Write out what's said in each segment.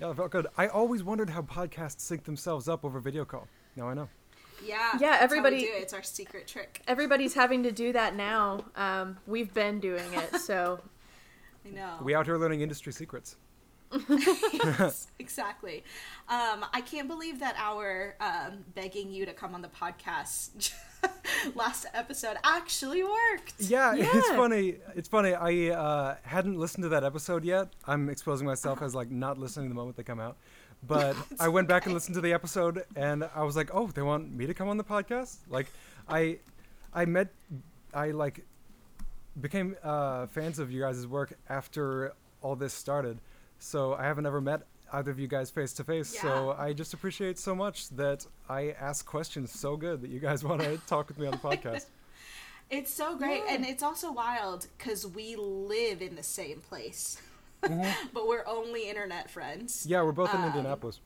Yeah, it felt good. I always wondered how podcasts sync themselves up over video call. Now I know. Yeah. Yeah, that's how we everybody- do it. It's our secret trick. Everybody's having to do that now. Um, we've been doing it, so I know. We out here learning industry secrets. Yes, exactly. Um, I can't believe that our um, begging you to come on the podcast last episode actually worked. Yeah, it's funny. It's funny. I uh, hadn't listened to that episode yet. I'm exposing myself Uh-huh. as like not listening the moment they come out. But I went back and listened to the episode, and I was like, "Oh, they want me to come on the podcast." Like, I, I met, I like, became uh, fans of you guys' work after all this started. So I haven't ever met either of you guys face to face. So I just appreciate so much that I ask questions so good that you guys want to talk with me on the podcast. It's so great, Yeah. and it's also wild because we live in the same place, Mm-hmm. but we're only internet friends. Yeah, we're both in Um, Indianapolis.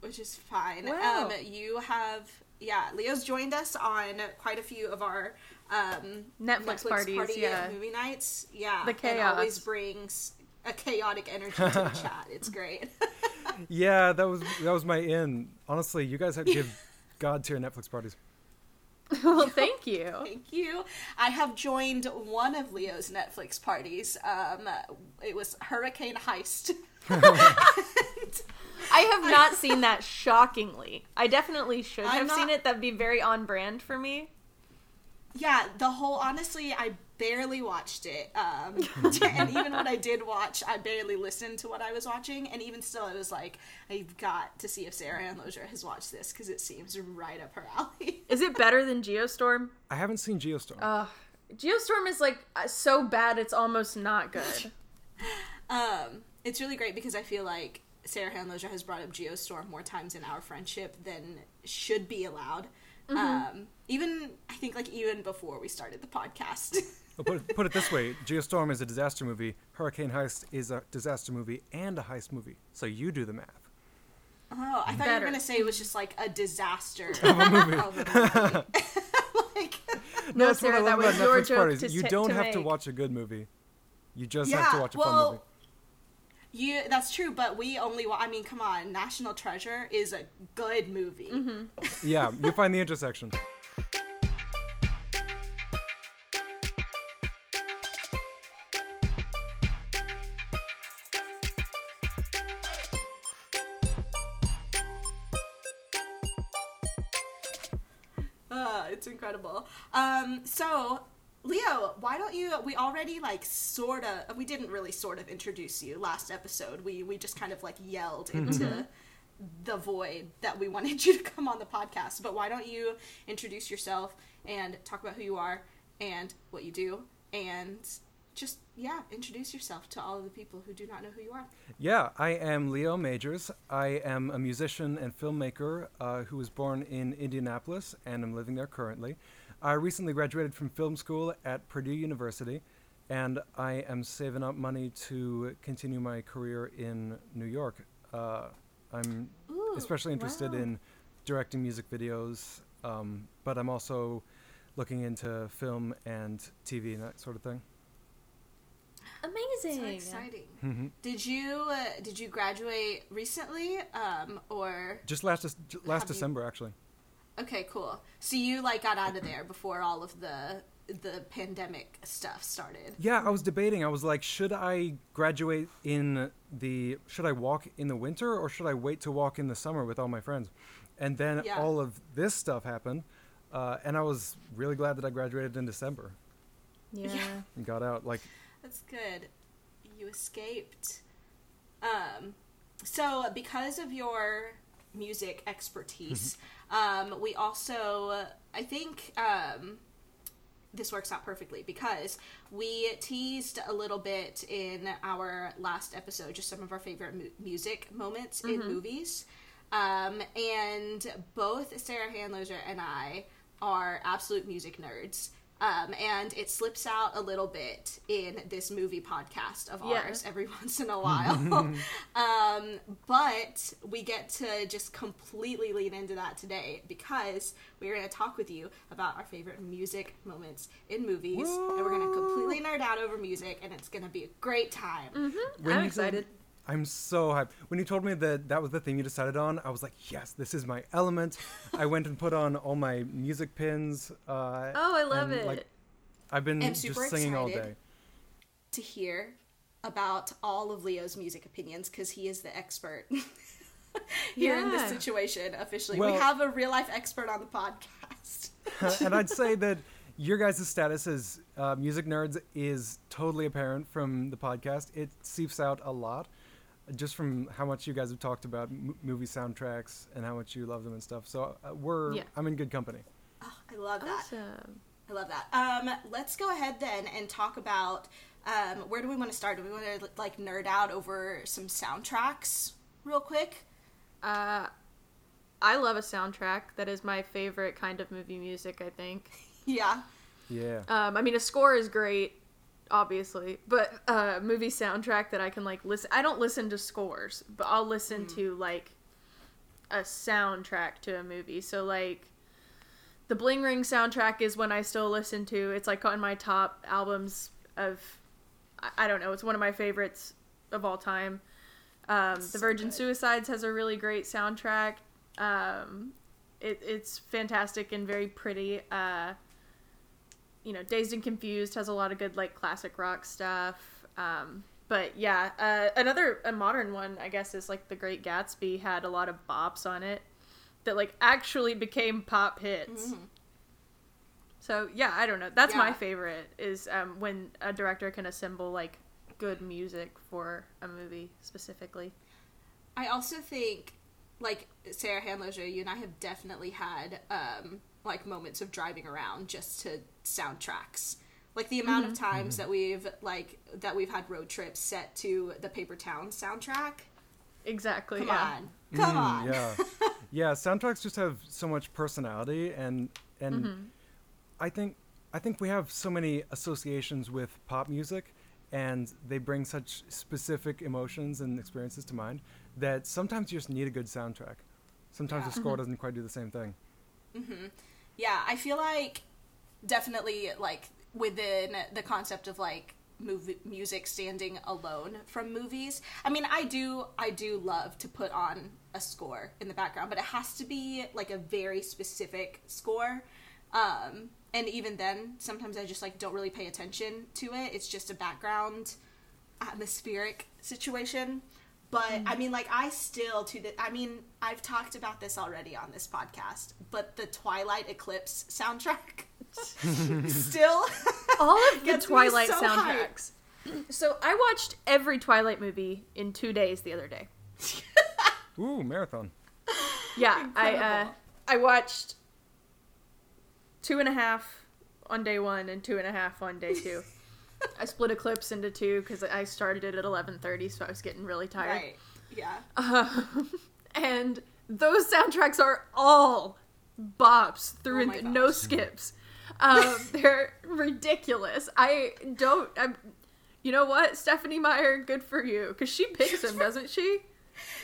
which is fine. Wow. Um, you have, yeah, Leo's joined us on quite a few of our um, Netflix parties, party yeah. movie nights. Yeah, The and always brings a chaotic energy to the chat. It's great. Yeah, that was that was my in. Honestly, you guys have to give god tier Netflix parties. well, thank you. Thank you. I have joined one of Leo's Netflix parties. Um, it was Hurricane Heist. I have not seen that. Shockingly, I definitely should I'm have not- seen it. That'd be very on brand for me. Yeah, the whole honestly, I barely watched it. Um, and even when I did watch, I barely listened to what I was watching. And even still, I was like, I've got to see if Sarah Handloser has watched this because it seems right up her alley. Is it better than Geostorm? I haven't seen Geostorm. Uh, Geostorm is like uh, so bad it's almost not good. um, it's really great because I feel like Sarah Handloser has brought up Geostorm more times in our friendship than should be allowed. Um, even I think like even before we started the podcast. Well, put, it, put it this way: Geostorm is a disaster movie. Hurricane Heist is a disaster movie and a heist movie. So you do the math. Oh, I thought you were gonna say it was just like a disaster Of a movie. of a movie. like, No, That's what I Sarah, love that about was your Netflix joke parties. to you t- don't to have to watch a good movie. You just have to watch a fun well, movie. you that's true, but we only. Wa- I mean, come on, National Treasure is a good movie. Mm-hmm. Yeah, you find the intersection. Um, so Leo, why don't you? We already like sort of. We didn't really sort of introduce you last episode. We we just kind of like yelled into the void that we wanted you to come on the podcast. But why don't you introduce yourself and talk about who you are and what you do and just yeah, introduce yourself to all of the people who do not know who you are. Yeah, I am Leo Majors. I am a musician and filmmaker uh, who was born in Indianapolis and am living there currently. I recently graduated from film school at Purdue University, and I am saving up money to continue my career in New York. Uh, I'm Ooh, especially interested wow. in directing music videos, um, but I'm also looking into film and TV and that sort of thing. Amazing. So exciting. hmm Did you uh, did you graduate recently um, or Just last Dec- last Have you- December, actually. Okay, cool. So you like got out of there before all of the the pandemic stuff started. Yeah, I was debating. I was like, should I graduate in the should I walk in the winter or should I wait to walk in the summer with all my friends? And then Yeah. all of this stuff happened, uh, and I was really glad that I graduated in December Yeah. Yeah. and got out. Like, That's good. You escaped. Um, so because of your music expertise, um, we also I think um, this works out perfectly because we teased a little bit in our last episode just some of our favorite mu- music moments in movies. Um, and both Sarah Handloser and I are absolute music nerds. Um, and it slips out a little bit in this movie podcast of Yeah. ours every once in a while. um, but we get to just completely lean into that today because we're going to talk with you about our favorite music moments in movies. And we're going to completely nerd out over music, and it's going to be a great time. when I'm you excited. Said, I'm so hyped. When you told me that that was the thing you decided on, I was like, yes, this is my element. I went and put on all my music pins. Uh, Oh, I love and, it. Like, I've been I'm just singing all day. to hear about all of Leo's music opinions because he is the expert here in this situation. Officially, we have a real life expert on the podcast. and I'd say that your guys' status as uh, music nerds is totally apparent from the podcast. It seeps out a lot, just from how much you guys have talked about m- movie soundtracks and how much you love them and stuff. So uh, we're Yeah. I'm in good company. Oh, I love that. Awesome. I love that. Um, let's go ahead then and talk about um, where do we want to start? Do we want to like nerd out over some soundtracks real quick? Uh, I love a soundtrack. That is my favorite kind of movie music. I think. Yeah. Yeah. Um, I mean, a score is great, obviously, but uh, movie soundtrack that I can like listen. I don't listen to scores, but I'll listen to like a soundtrack to a movie. So like, the Bling Ring soundtrack is one I still listen to. It's like on my top albums of, I, don't know. It's one of my favorites of all time. Um, the Virgin good. Suicides has a really great soundtrack. Um, it, it's fantastic and very pretty. Uh, you know, Dazed and Confused has a lot of good like classic rock stuff. Um, but yeah, uh, another a modern one I guess is like The Great Gatsby had a lot of bops on it that like actually became pop hits. So yeah, I don't know. That's my favorite is um, when a director can assemble like good music for a movie specifically. I also think, like Sarah Handloser, you and I have definitely had um, like moments of driving around just to soundtracks. Like the amount of mm-hmm. times mm-hmm. that we've like that we've had road trips set to the Paper Town soundtrack. Exactly. Come yeah. on, mm, come Mm, on. Yeah. yeah, soundtracks just have so much personality and and mm-hmm. I think I think we have so many associations with pop music and they bring such specific emotions and experiences to mind that sometimes you just need a good soundtrack. Sometimes Yeah. the score doesn't quite do the same thing. Yeah, I feel like definitely like within the concept of like movie music standing alone from movies. I mean, I do I do love to put on a score in the background, but it has to be like a very specific score. Um and even then, sometimes I just like don't really pay attention to it. It's just a background atmospheric situation. But I mean, like, I still to the. I mean, I've talked about this already on this podcast, but the Twilight Eclipse soundtrack still. all of the Twilight so soundtracks. So I watched every Twilight movie in two days the other day. Ooh, marathon. Yeah, I uh, I watched two and a half on day one and two and a half on day two. I split Eclipse into two because I started it at eleven thirty, so I was getting really tired. right. Yeah. Um, and those soundtracks are all bops through Oh and th- no gosh. skips. Um, they're ridiculous. I don't. I'm, you know what, Stephenie Meyer, good for you, because she picks them, doesn't she?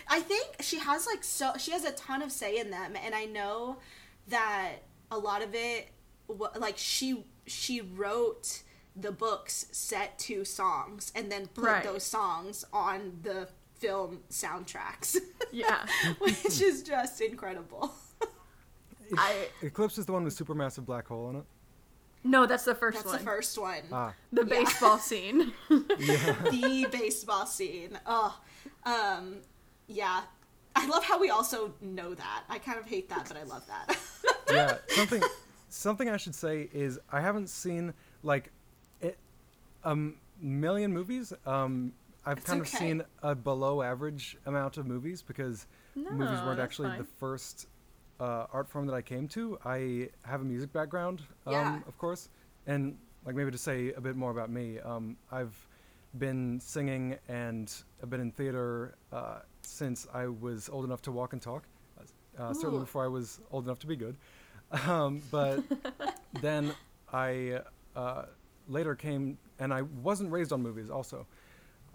I think she has like so she has a ton of say in them, and I know that a lot of it, wa- like she she wrote the books set to songs, and then put Right. those songs on the film soundtracks, Yeah. which is just incredible. I Eclipse is the one with supermassive black hole in it. No, that's the first That's one. That's the first one. Ah, The Yeah. baseball scene. the baseball scene. Oh, um, yeah. I love how we also know that. I kind of hate that, but I love that. yeah. Something something I should say is I haven't seen like it, a m- million movies. Um, I've It's kind of seen a below average amount of movies because movies weren't actually fine. the first uh, art form that I came to. I have a music background, um, Yeah. of course, and like maybe to say a bit more about me, um, I've been singing and I've been in theater uh, since I was old enough to walk and talk. Uh, certainly before I was old enough to be good. Um, but then I uh, later came, and I wasn't raised on movies. Also,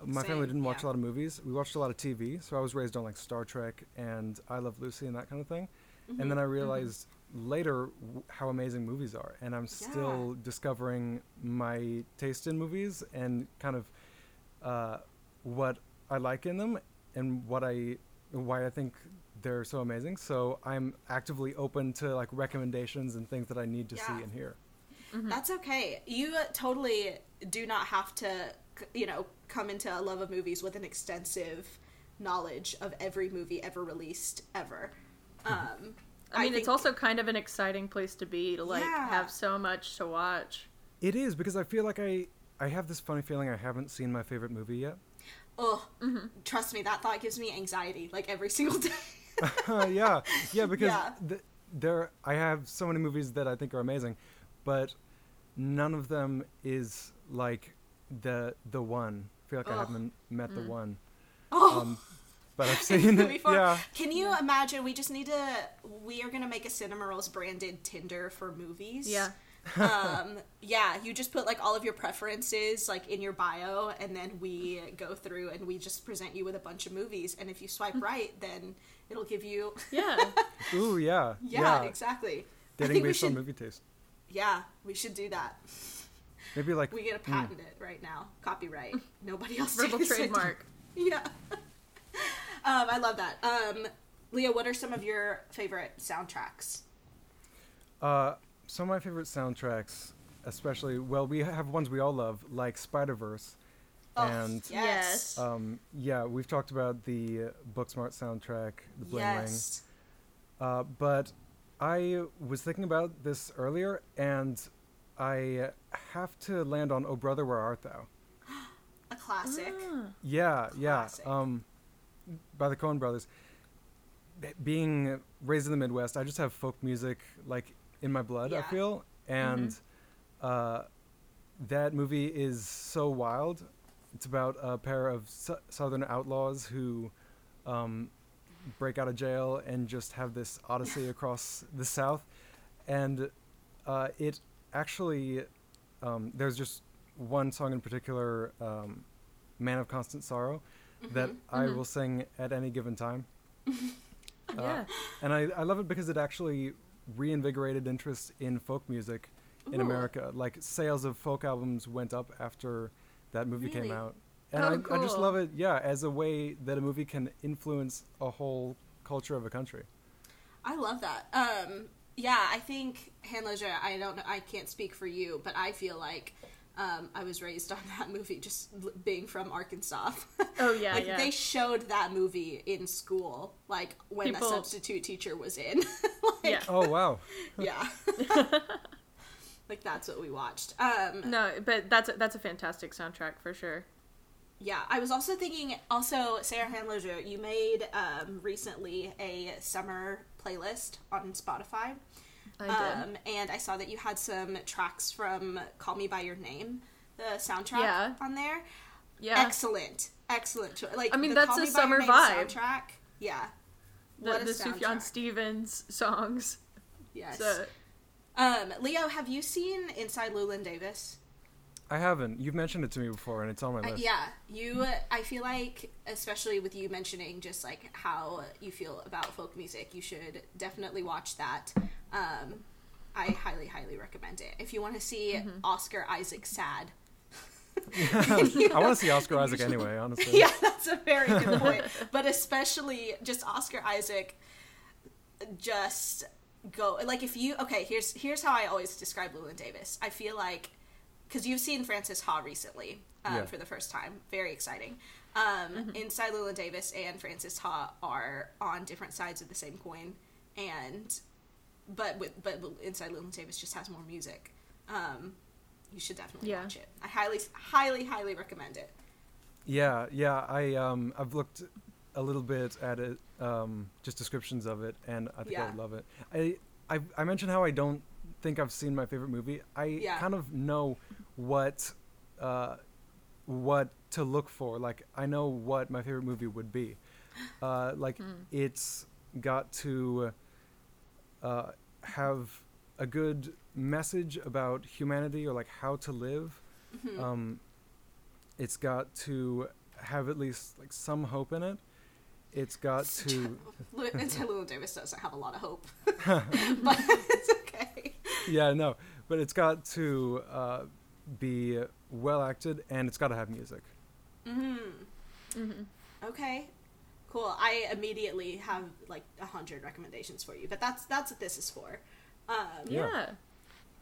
my family didn't watch yeah. a lot of movies. We watched a lot of TV, so I was raised on like Star Trek and I Love Lucy and that kind of thing. Mm-hmm, And then I realized later w- how amazing movies are, and I'm still discovering my taste in movies and kind of uh, what I like in them and what I why I think they're so amazing. So I'm actively open to like recommendations and things that I need to see and hear. That's okay. You uh, totally do not have to, you know, come into a love of movies with an extensive knowledge of every movie ever released ever. Um, I mean, it's think- also kind of an exciting place to be to like Yeah. have so much to watch. It is because I feel like I I have this funny feeling I haven't seen my favorite movie yet. Oh, trust me, that thought gives me anxiety like every single day. Yeah, yeah, because Yeah. th- there I have so many movies that I think are amazing, but none of them is like the the one. I feel like I haven't met the one. oh, Um, but I've seen before. yeah. Can you imagine? We just need to. We are gonna make a Cinema Rolls branded Tinder for movies. Yeah. um yeah you just put like all of your preferences like in your bio and then we go through and we just present you with a bunch of movies and if you swipe right then it'll give you Yeah. Ooh, yeah. yeah, exactly Dating think we based on movie taste. yeah we should do that Maybe like we get to mm, patent it right now copyright nobody else Verbal takes it. trademark. yeah um i love that um leah what are some of your favorite soundtracks Uh, some of my favorite soundtracks, especially well, we have ones we all love, like Spider Verse, Oh, and yes Yes. um, yeah, we've talked about the uh, Booksmart soundtrack, the Bling Ring. yes Uh, but I was thinking about this earlier, and I have to land on "Oh Brother, Where Art Thou." a classic Ah. Yeah, yeah. Um, by the Coen Brothers. Being raised in the Midwest, I just have folk music like in my blood. I feel, and uh, that movie is so wild. It's about a pair of su- Southern outlaws who um, break out of jail and just have this odyssey across the South, and uh, it actually um, there's just one song in particular, um, "Man of Constant Sorrow," that I Mhm. will sing at any given time. Uh, Yeah. and I, I love it because it actually reinvigorated interest in folk music in Ooh. America. Like sales of folk albums went up after that movie came out. And Oh, I, I just love it, yeah, as a way that a movie can influence a whole culture of a country. I love that. Um, yeah, I think Handloser. I don't know. I can't speak for you, but I feel like um, I was raised on that movie, just being from Arkansas. Oh yeah, like yeah. they showed that movie in school, like when People- the substitute teacher was in. like, Yeah. Oh, wow. yeah. like that's what we watched. Um, No, but that's a, that's a fantastic soundtrack for sure. Yeah, I was also thinking. Also, Sarah Handler, you made um, recently a summer playlist on Spotify. I did. Um, and I saw that you had some tracks from Call Me by Your Name, the soundtrack Yeah. on there. yeah. Excellent, excellent. cho- Like I mean, the that's Call a Me by Your summer Name vibe. Soundtrack. Yeah. the what a the Sufjan. Stevens songs. Yes. So, Um, Leo, have you seen Inside Llewyn Davis? I haven't. You've mentioned it to me before, and it's on my Uh, list. yeah, you. I feel like, especially with you mentioning just like how you feel about folk music, you should definitely watch that. Um, I highly, highly recommend it. If you want to see Mm-hmm. Oscar Isaac sad, I want to see Oscar Isaac anyway, honestly. yeah, that's a very good point. but especially just Oscar Isaac, just go like if you okay. Here's here's how I always describe Llewyn Davis. I feel like because you've seen Frances Ha recently um, Yeah. for the first time, very exciting. Um, Inside Llewyn Davis and Frances Ha are on different sides of the same coin, and but with but Inside Llewyn Davis just has more music. Um, you should definitely Yeah. watch it. I highly, highly, highly recommend it. Yeah, yeah. I um I've looked a little bit at it, um, just descriptions of it, and I think I would love it. I, I I mentioned how I don't think I've seen my favorite movie. I Yeah. kind of know what uh what to look for. Like I know what my favorite movie would be. Uh, like it's got to uh, have a good message about humanity or like how to live. Mm-hmm. Um, it's got to have at least like some hope in it. It's got to Lew- Inside Llewyn Davis doesn't have a lot of hope, but it's okay. yeah no, but it's got to uh, be well acted and it's got to have music. Mm-hmm. mhm. Okay. Cool. I immediately have like a hundred recommendations for you, but that's that's what this is for. Um, Yeah.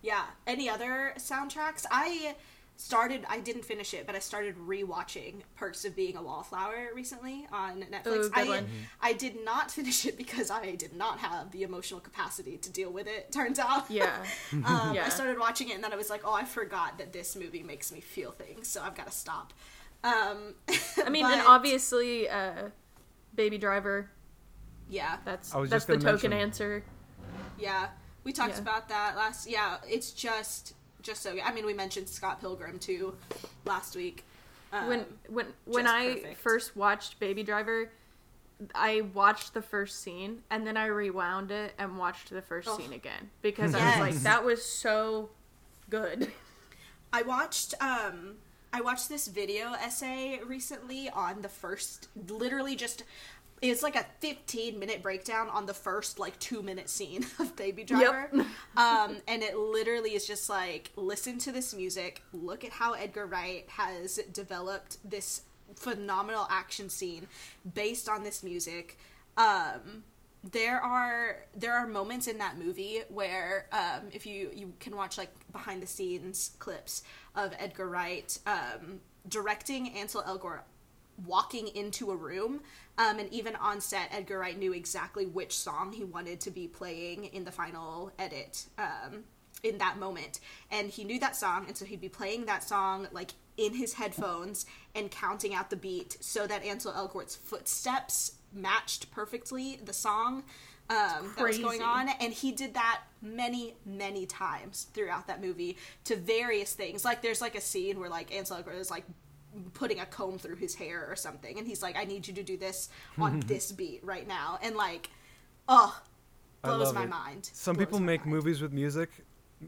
Yeah. Any other soundtracks? I started. I didn't finish it, but I started rewatching Perks of Being a Wallflower recently on Netflix. Ooh, I one. I did not finish it because I did not have the emotional capacity to deal with it. Turns out. Yeah. Um, Yeah. I started watching it and then I was like, oh, I forgot that this movie makes me feel things, so I've got to stop. Um, I mean, and obviously, uh, Baby Driver. yeah, That's I was that's just the gonna token mention- answer. yeah, we talked Yeah. about that last. Yeah, it's just just so. I mean, we mentioned Scott Pilgrim too last week. Um, when when when I perfect. first watched Baby Driver, I watched the first scene and then I rewound it and watched the first Oh. scene again because I was like, that was so good. I watched um I watched this video essay recently on the first literally just it's like a 15 minute breakdown on the first like 2 minute scene of Baby Driver. um and it literally is just like listen to this music, look at how Edgar Wright has developed this phenomenal action scene based on this music. Um there are there are moments in that movie where um, if you you can watch like behind the scenes clips of Edgar Wright um, directing Ansel Elgort walking into a room um, and even on set Edgar Wright knew exactly which song he wanted to be playing in the final edit um, in that moment. And he knew that song and so he'd be playing that song like in his headphones and counting out the beat so that Ansel Elgort's footsteps matched perfectly the song um, that was going on and he did that many many times throughout that movie to various things like there's like a scene where like Ansel Elgort is like putting a comb through his hair or something and he's like I need you to do this on this beat right now and like oh blows my it. mind Some Blows people make mind. movies with music.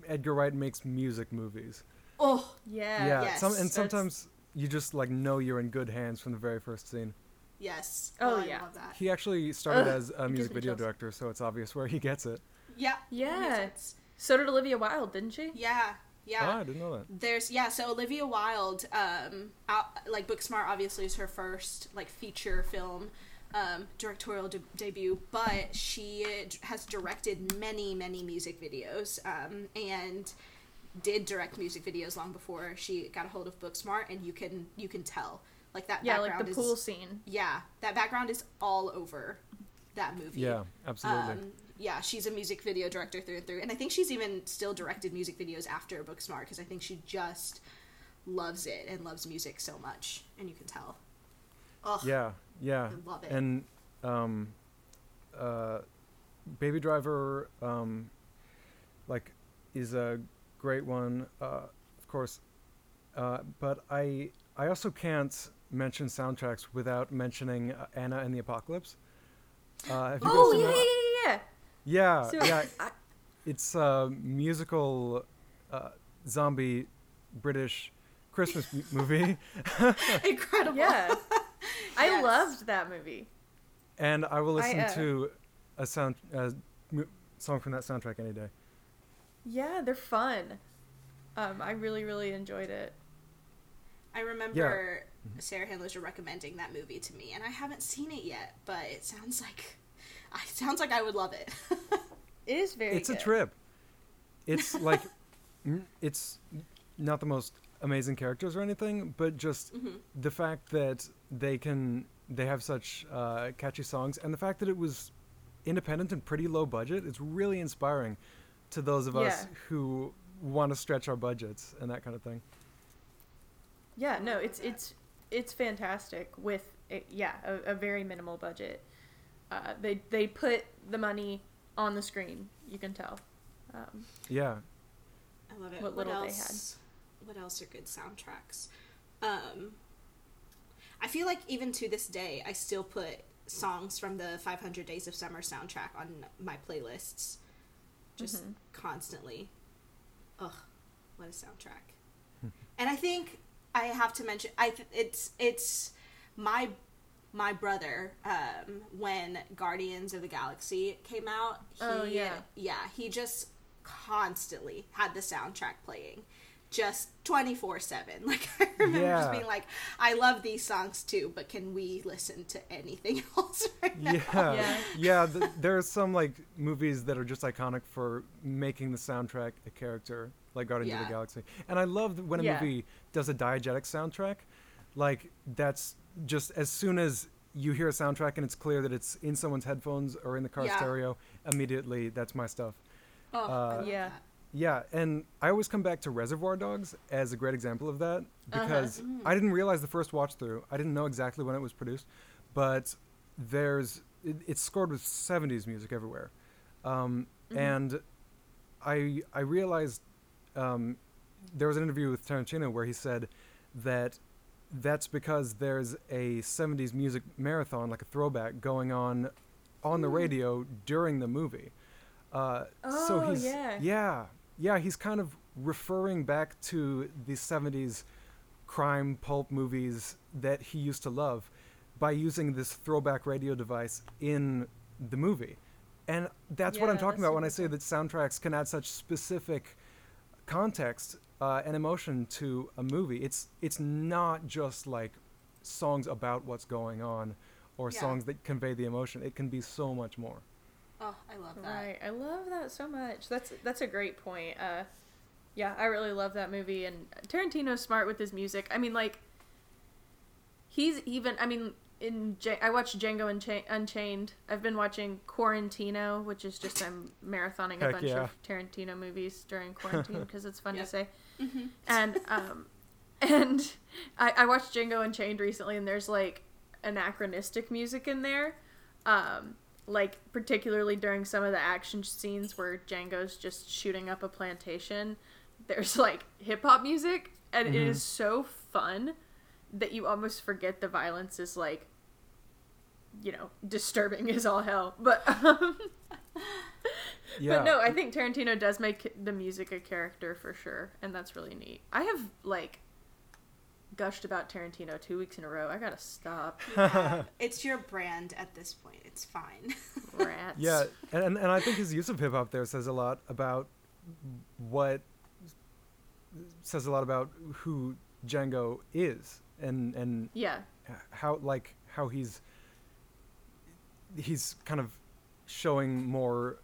Edgar Wright makes music movies. oh Yeah. yeah, yes. some, and sometimes you just like know you're in good hands from the very first scene. Yes Oh, I yeah. love that He actually started Ugh, as a music video chills. director, so it's obvious where he gets it. yeah Yeah. So did Olivia Wilde, didn't she? yeah yeah Oh, I didn't know that. There's yeah, so Olivia Wilde, um, out, like Booksmart obviously is her first like feature film, um, directorial de- debut, but she has directed many many music videos, um, and did direct music videos long before she got a hold of Booksmart, and you can you can tell like that Yeah, like background the is pool scene. yeah that background is all over that movie. Yeah, absolutely. Um, yeah, she's a music video director through and through, and I think she's even still directed music videos after Booksmart because I think she just loves it and loves music so much, and you can tell. Ugh, yeah, yeah. I love it. And um, uh, Baby Driver, um, like, is a great one, uh, of course. Uh, but I I also can't mention soundtracks without mentioning uh, Anna and the Apocalypse. Uh, have you guys Oh yeah, yeah, yeah, yeah. Yeah, So, yeah. I- It's a musical uh, zombie British Christmas movie, incredible. yeah. I Yes. loved that movie. and I will listen uh, to a sound a m- song from that soundtrack any day. Yeah, they're fun. Um, I really, really enjoyed it. I remember Sarah Handler recommending that movie to me, and I haven't seen it yet, but it sounds like it sounds like I would love it. It is very. it's a trip. It's like, it's not the most amazing characters or anything, but just Mhm. the fact that they can they have such uh, catchy songs, and the fact that it was independent and pretty low budget. It's really inspiring to those of us who want to stretch our budgets and that kind of thing. Yeah, no, it's it's it's fantastic with a, yeah a, a very minimal budget. Uh, they they put the money on the screen. You can tell. Um, Yeah, I love it. What little they else, What else are good soundtracks? Um, I feel like even to this day, I still put songs from the 500 Days of Summer soundtrack on my playlists, just Mhm. constantly. Ugh, what a soundtrack! and I think I have to mention, I th- it's it's my my brother um, when Guardians of the Galaxy came out. He, Oh, yeah. yeah, he just constantly had the soundtrack playing, just 24 7 like i remember Yeah. just being like i love these songs too but can we listen to anything else right now Yeah, Yeah. yeah. th- there are some like movies that are just iconic for making the soundtrack a character, like Guardians of the Galaxy. And I love when a Yeah. movie does a diegetic soundtrack, like that's just as soon as you hear a soundtrack and it's clear that it's in someone's headphones or in the car Yeah. stereo, immediately that's my stuff. oh, Uh, Yeah. that. Yeah, and I always come back to Reservoir Dogs as a great example of that Uh-huh. because I didn't realize the first watch through. I didn't know exactly when it was produced, but there's it, it's scored with 70s music everywhere, um, and I I realized um, there was an interview with Tarantino where he said that that's because there's a 70s music marathon like a throwback going on on the radio during the movie. Uh, so Oh, he's yeah. yeah yeah he's kind of referring back to the 70s crime pulp movies that he used to love by using this throwback radio device in the movie. And that's what i'm talking about when i say that soundtracks can add such specific context uh, and emotion to a movie. It's it's not just like songs about what's going on or Yeah. songs that convey the emotion. It can be so much more oh i love that Right. I love that so much. That's that's a great point. Uh yeah, I really love that movie and Tarantino's smart with his music. I mean like he's even I mean in J- I watched Django Uncha- Unchained. I've been watching Quarantino, which is just I'm marathoning a Heck bunch yeah. of Tarantino movies during quarantine because it's fun Yep. to say. Mhm. And um and I, I watched Django Unchained recently and there's like anachronistic music in there. Um like particularly during some of the action scenes where Django's just shooting up a plantation, there's like hip hop music and it Mhm. is so fun that you almost forget the violence is like you know, disturbing as all hell. But um, yeah but no, I think Tarantino does make the music a character for sure, and that's really neat. I have like gushed about Tarantino two weeks in a row. I gotta stop. Yeah. it's your brand at this point it's fine Rats. Yeah, and, and and I think his use of hip hop there says a lot about what says a lot about who Django is, and and Yeah. how like how he's he's kind of showing more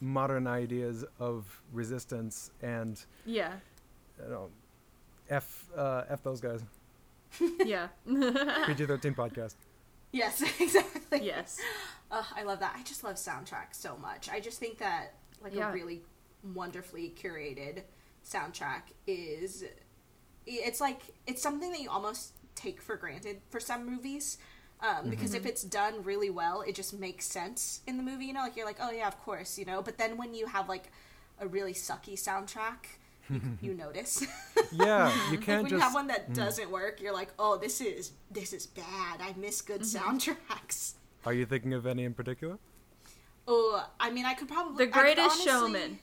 modern ideas of resistance and Yeah. you know f uh, f those guys Yeah. PG-13 podcast. yes exactly yes. Ugh, I love that. I just love soundtracks so much. I just think that like Yeah. a really wonderfully curated soundtrack is it's like it's something that you almost take for granted for some movies. Um, because if it's done really well, it just makes sense in the movie, you know, like you're like, oh yeah, of course, you know. But then when you have like a really sucky soundtrack, you, you notice. Yeah, you can't when just you have one that doesn't work, you're like, oh, this is this is bad. I miss good soundtracks. Are you thinking of any in particular? Oh, I mean, I could probably The Greatest honestly- Showman.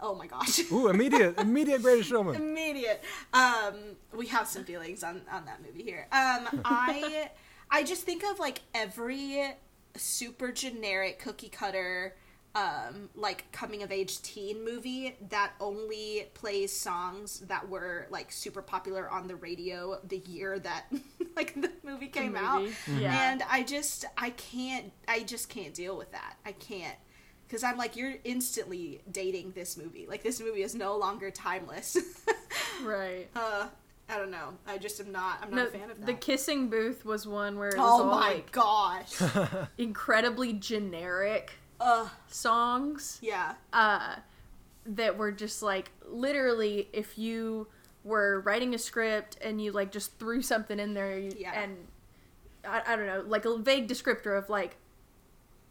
Oh my gosh, Ooh, immediate, immediate greatest showman. immediate. Um, we have some feelings on on that movie here. Um, I I just think of like every super generic cookie cutter. Um, like coming of age teen movie that only plays songs that were like super popular on the radio the year that like the movie came out. movie. Yeah. And I just I can't I just can't deal with that. I can't because I'm like you're instantly dating this movie. Like this movie is no longer timeless. Right. uh, I don't know. I just am not. I'm not No, a fan of that. the kissing booth was one where it was oh all my like gosh. incredibly generic uh, songs. yeah. uh, that were just like literally if you were writing a script and you like just threw something in there you, Yeah. and I, I don't know like a vague descriptor of like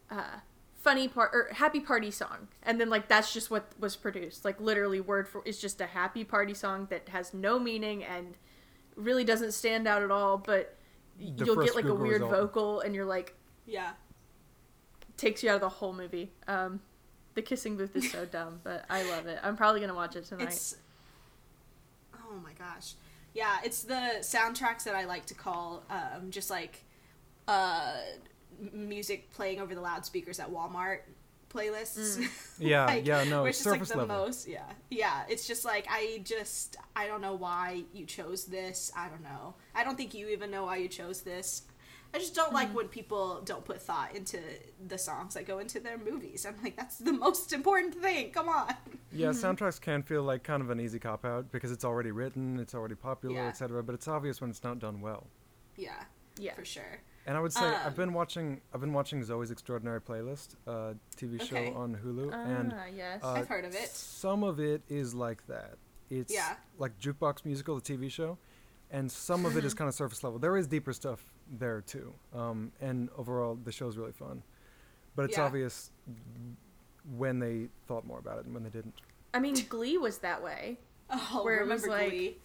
uh, funny part or happy party song and then like that's just what was produced like literally word for it's just a happy party song that has no meaning and really doesn't stand out at all but The you'll get like a weird result. vocal and you're like Yeah. Takes you out of the whole movie. Um, the kissing booth is so dumb, but I love it. I'm probably gonna watch it tonight. It's. Oh my gosh. Yeah, it's the soundtracks that I like to call um, just like uh, music playing over the loudspeakers at Walmart playlists. Yeah, like, yeah, no, where it's it's surface like the level. most. Yeah, yeah. It's just like I just I don't know why you chose this. I don't know. I don't think you even know why you chose this. I just don't Mm-hmm. like when people don't put thought into the songs that go into their movies. I'm like, that's the most important thing. Come on. Yeah, soundtracks can feel like kind of an easy cop out because it's already written, it's already popular, Yeah. etc. But it's obvious when it's not done well. Yeah, Yeah. for sure. And I would say Um, I've been watching I've been watching Zoey's Extraordinary Playlist, uh, TV show Okay. on Hulu, and Ah, yes. uh, I've heard of it. Some of it is like that. It's Yeah. like Jukebox Musical, the TV show, and some of it is kind of surface level. There is deeper stuff there too, um, and overall the show's really fun. But it's Yeah. obvious when they thought more about it and when they didn't. I mean, Glee was that way. Oh, where it was like- Glee?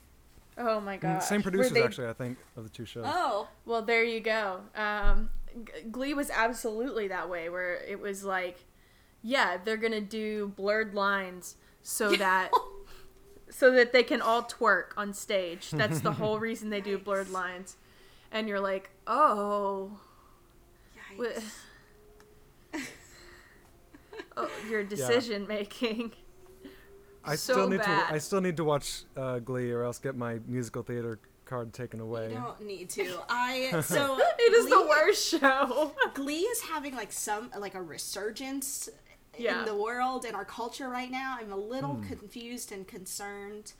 Oh my Mm, god. Same producers actually, I think, of the two shows. Oh, Well, there you go. Um, G- Glee was absolutely that way, where it was like, yeah, they're gonna do blurred lines so that so that they can all twerk on stage. That's the whole reason they do blurred lines. And you're like, oh, yikes. oh your decision making. I so still need bad. to I still need to watch uh, Glee or else get my musical theater card taken away. You don't need to. I so It is the worst show. Glee is having like some like a resurgence Yeah. in the world and our culture right now. I'm a little Hmm. confused and concerned.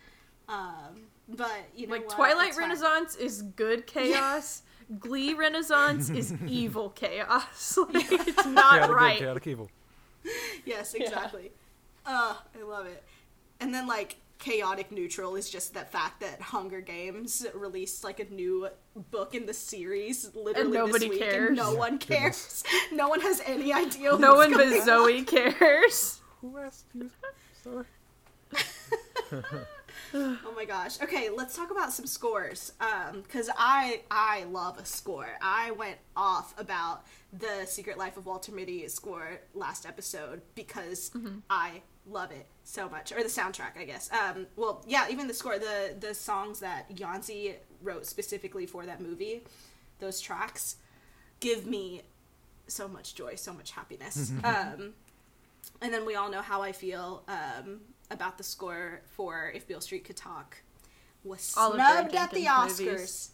Um, but you know, like what? Twilight It's fine. Renaissance is good chaos. Glee Renaissance is evil chaos. Like, it's not chaotic right. good, chaotic evil. Yes, exactly. Uh, I love it. And then like chaotic neutral is just that fact that Hunger Games released like a new book in the series literally nobody this week, cares. and no one cares. no one has any idea. No what's one but going on. Zoe cares. Who asked you? Sorry. Oh my gosh. Okay, let's talk about some scores. Um, cause I I love a score. I went off about the Secret Life of Walter Mitty score last episode because I love it so much, or the soundtrack, I guess. Um, well, yeah, even the score, the the songs that Jónsi wrote specifically for that movie, those tracks, give me so much joy, so much happiness. um, and then we all know how I feel um, about the score for If Beale Street Could Talk. Was All snubbed at the Oscars. movies.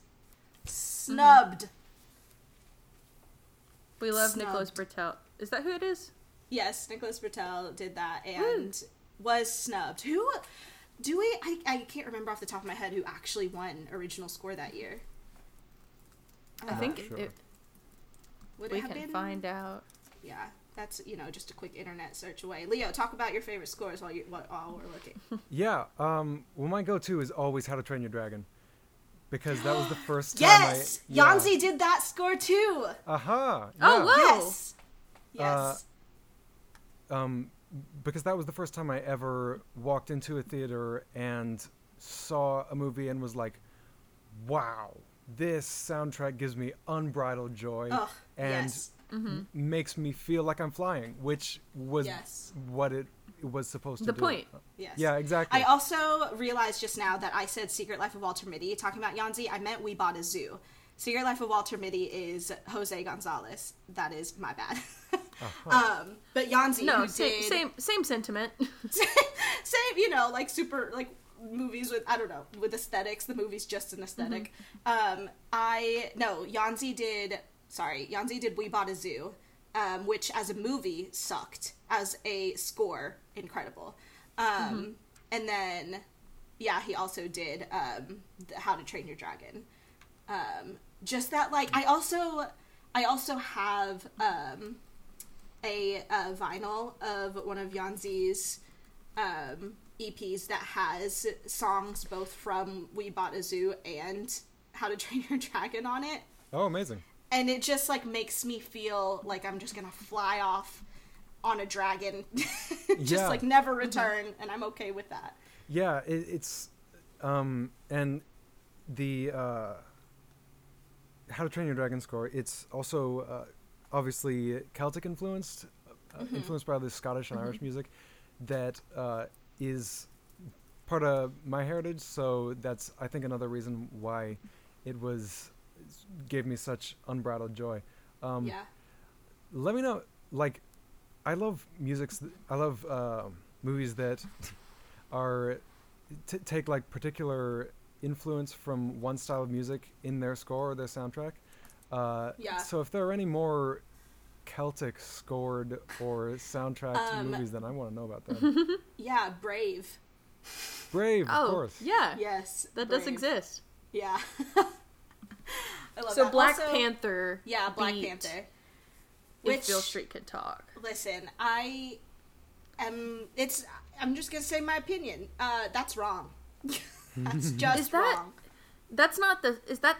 Snubbed. We love Nicholas Snubbed. Britell. Is that who it is? Yes, Nicholas Britell did that hmm. and was snubbed. Who do we? I, I can't remember off the top of my head who actually won original score that year. I think sure. it, Would we it have can been? find out. Yeah, that's you know just a quick internet search away. Leo, talk about your favorite scores while you while, while we're looking. Yeah. Um. Well, my go-to is always How to Train Your Dragon, because that was the first time yes, I. yeah. Jónsi did that score too. Aha. Oh, yeah. wow. Yes. Uh, Yes. um, because that was the first time I ever walked into a theater and saw a movie and was like, "Wow, this soundtrack gives me unbridled joy Ugh, and yes. M- makes me feel like I'm flying," which was Yes. what it, it was supposed to be. The do. point. Yes. Yeah, exactly. I also realized just now that I said Secret Life of Walter Mitty talking about Jónsi. I meant We Bought a Zoo. Secret Life of Walter Mitty is Jose Gonzalez. That is my bad. um, but Jónsi, No, who same, did same same sentiment. same, you know, like super like movies with I don't know with aesthetics. The movie's just an esthetic Um, I no Jónsi did. Sorry, Jónsi did We Bought a Zoo, um, which as a movie sucked. As a score, incredible. Um, And then, yeah, he also did um, the How to Train Your Dragon. Um, just that, like, I also, I also have um, a, uh vinyl of one of Jónsi's um, EPs that has songs both from We Bought a Zoo and How to Train Your Dragon on it. oh, amazing. And it just like makes me feel like I'm just gonna fly off on a dragon, just Yeah. like never return, and I'm okay with that. Yeah, it, it's um and the uh How to Train Your Dragon score. It's also uh, obviously Celtic influenced, uh, influenced by the Scottish and Irish music that uh, is part of my heritage. So that's I think another reason why it was gave me such unbridled joy. Um, yeah. let me know like I love music. I love uh, movies that are t- take like particular influence from one style of music in their score or their soundtrack. Uh, Yeah. So if there are any more Celtic scored or soundtracked Um, movies, then I want to know about them. Yeah, Brave. Brave, of oh, course. yeah, Yes, that does exist. Yeah. I love So that. Black Also- Panther. Yeah, Black beat Panther. If Beale Street could talk. listen, I am. It's. I'm just gonna say my opinion. Uh, that's wrong. that's just Is that- wrong. That's not the. Is that?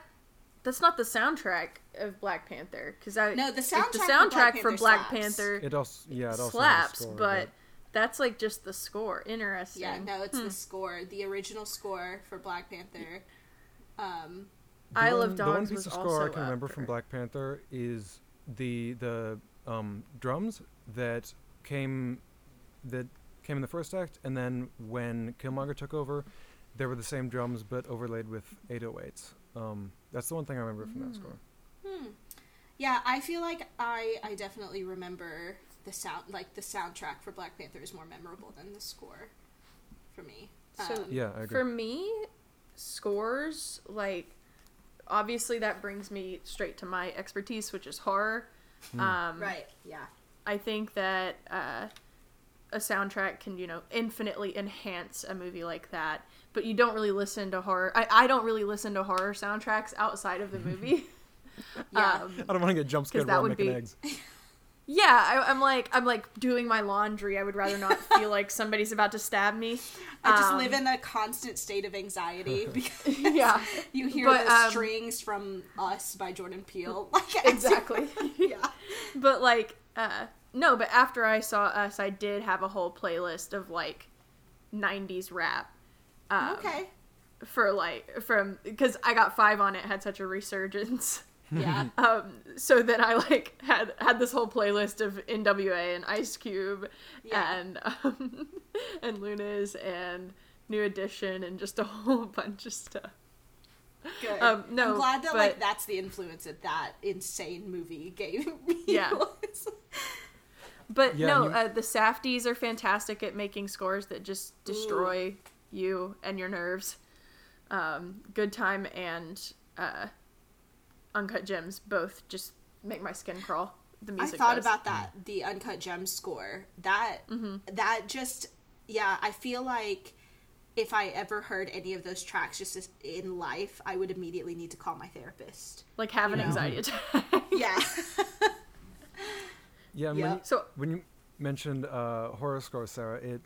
That's not the soundtrack of Black Panther because I No, the soundtrack the for soundtrack Black for Panther Black slaps. Panther It also, yeah, it also slaps, score, but that's like just the score. Interesting. Yeah, no, it's Hmm. the score, the original score for Black Panther. Um, The Isle one, of the one piece of score I also can remember from. Black Panther is the the um, drums that came that came in the first act, and then when Killmonger took over, there were the same drums but overlaid with 808s. Um, that's the one thing I remember from Hmm. that score. hmm. Yeah, I feel like I I definitely remember the sound like the soundtrack for Black Panther is more memorable than the score for me. So- Um, Yeah, I agree. For me, scores like obviously that brings me straight to my expertise, which is horror. Hmm. Um, right, yeah. I think that uh, a soundtrack can, you know, infinitely enhance a movie like that. But you don't really listen to horror. I, I don't really listen to horror soundtracks outside of the movie. Yeah. Um, I don't want to get jump scared that while would making be- eggs. yeah, I, I'm like I'm like doing my laundry. I would rather not feel like somebody's about to stab me. I just Um, live in a constant state of anxiety because Yeah, you hear But, the um, strings from Us by Jordan Peele. Like exactly. yeah. but like uh no but after i saw us i did have a whole playlist of like 90s rap um, Okay. for like from because i got five on it had such a resurgence Yeah. um so then i like had had this whole playlist of nwa and ice cube Yeah. and um and Luniz and new edition and just a whole bunch of stuff Good. Um, no, I'm glad that like that's the influence that that insane movie gave me. Yeah. was. But Yeah, no, you- uh, the Safdies are fantastic at making scores that just destroy you and your nerves. Um, Good Time and uh, Uncut Gems both just make my skin crawl. The music. I music. thought does. about that, the Uncut Gems score. That Mm-hmm. that just yeah, I feel like if I ever heard any of those tracks just in life, I would immediately need to call my therapist. like have an know. anxiety attack. Yeah. Yeah, and Yeah. when you, so when you mentioned uh, horror scores, Sarah, it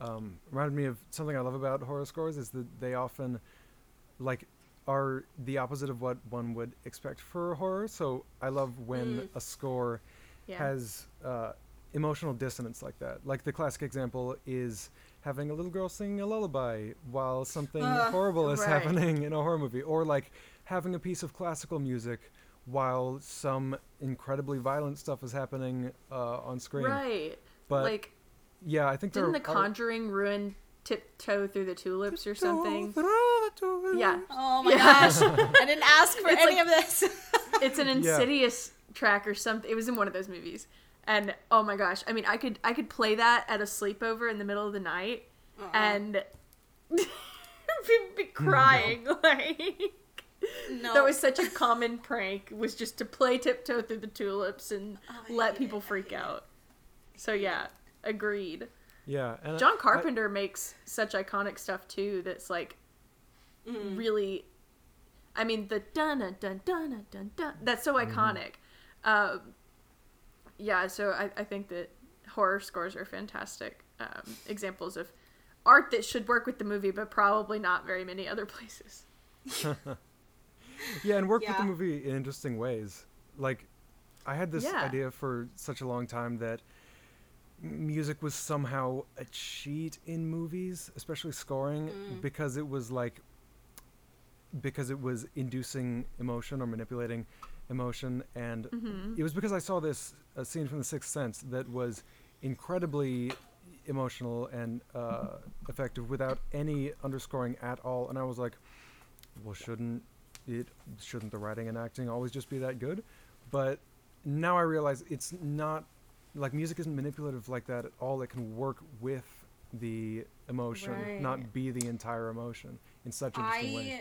um, reminded me of something I love about horror scores is that they often like are the opposite of what one would expect for horror. So I love when Mm. a score yeah, has uh, emotional dissonance like that. Like the classic example is having a little girl singing a lullaby while something Uh, horrible is right. happening in a horror movie, or like having a piece of classical music while some incredibly violent stuff is happening uh, on screen. right. But like yeah, I think didn't The are Conjuring ruin Tiptoe Through the Tulips or something? Yeah. Oh my Yeah. gosh. I didn't ask for It's any like- of this. it's an Yeah. insidious track or something it was in one of those movies and oh my gosh i mean i could i could play that at a sleepover in the middle of the night Uh-uh. and be, be crying like no. that was such a common prank was just to play tiptoe through the tulips and Oh, let people it. Freak hate it. out so yeah agreed Yeah, and john I- carpenter makes such iconic stuff too that's like Mm. really i mean the dun dun dun dun dun dun that's so Mm-hmm. iconic um yeah so I, I think that horror scores are fantastic um, examples of art that should work with the movie but probably not very many other places yeah, and work with the movie in interesting ways. Like, I had this Yeah. idea for such a long time that m- music was somehow a cheat in movies, especially scoring, Mm. because it was like because it was inducing emotion or manipulating emotion, and Mhm. it was because I saw this a scene from The Sixth Sense that was incredibly emotional and uh, effective without any underscoring at all, and I was like, well, shouldn't it? Shouldn't the writing and acting always just be that good? But now I realize it's not like music isn't manipulative like that at all. It can work with the emotion, Right. not be the entire emotion in such interesting ways.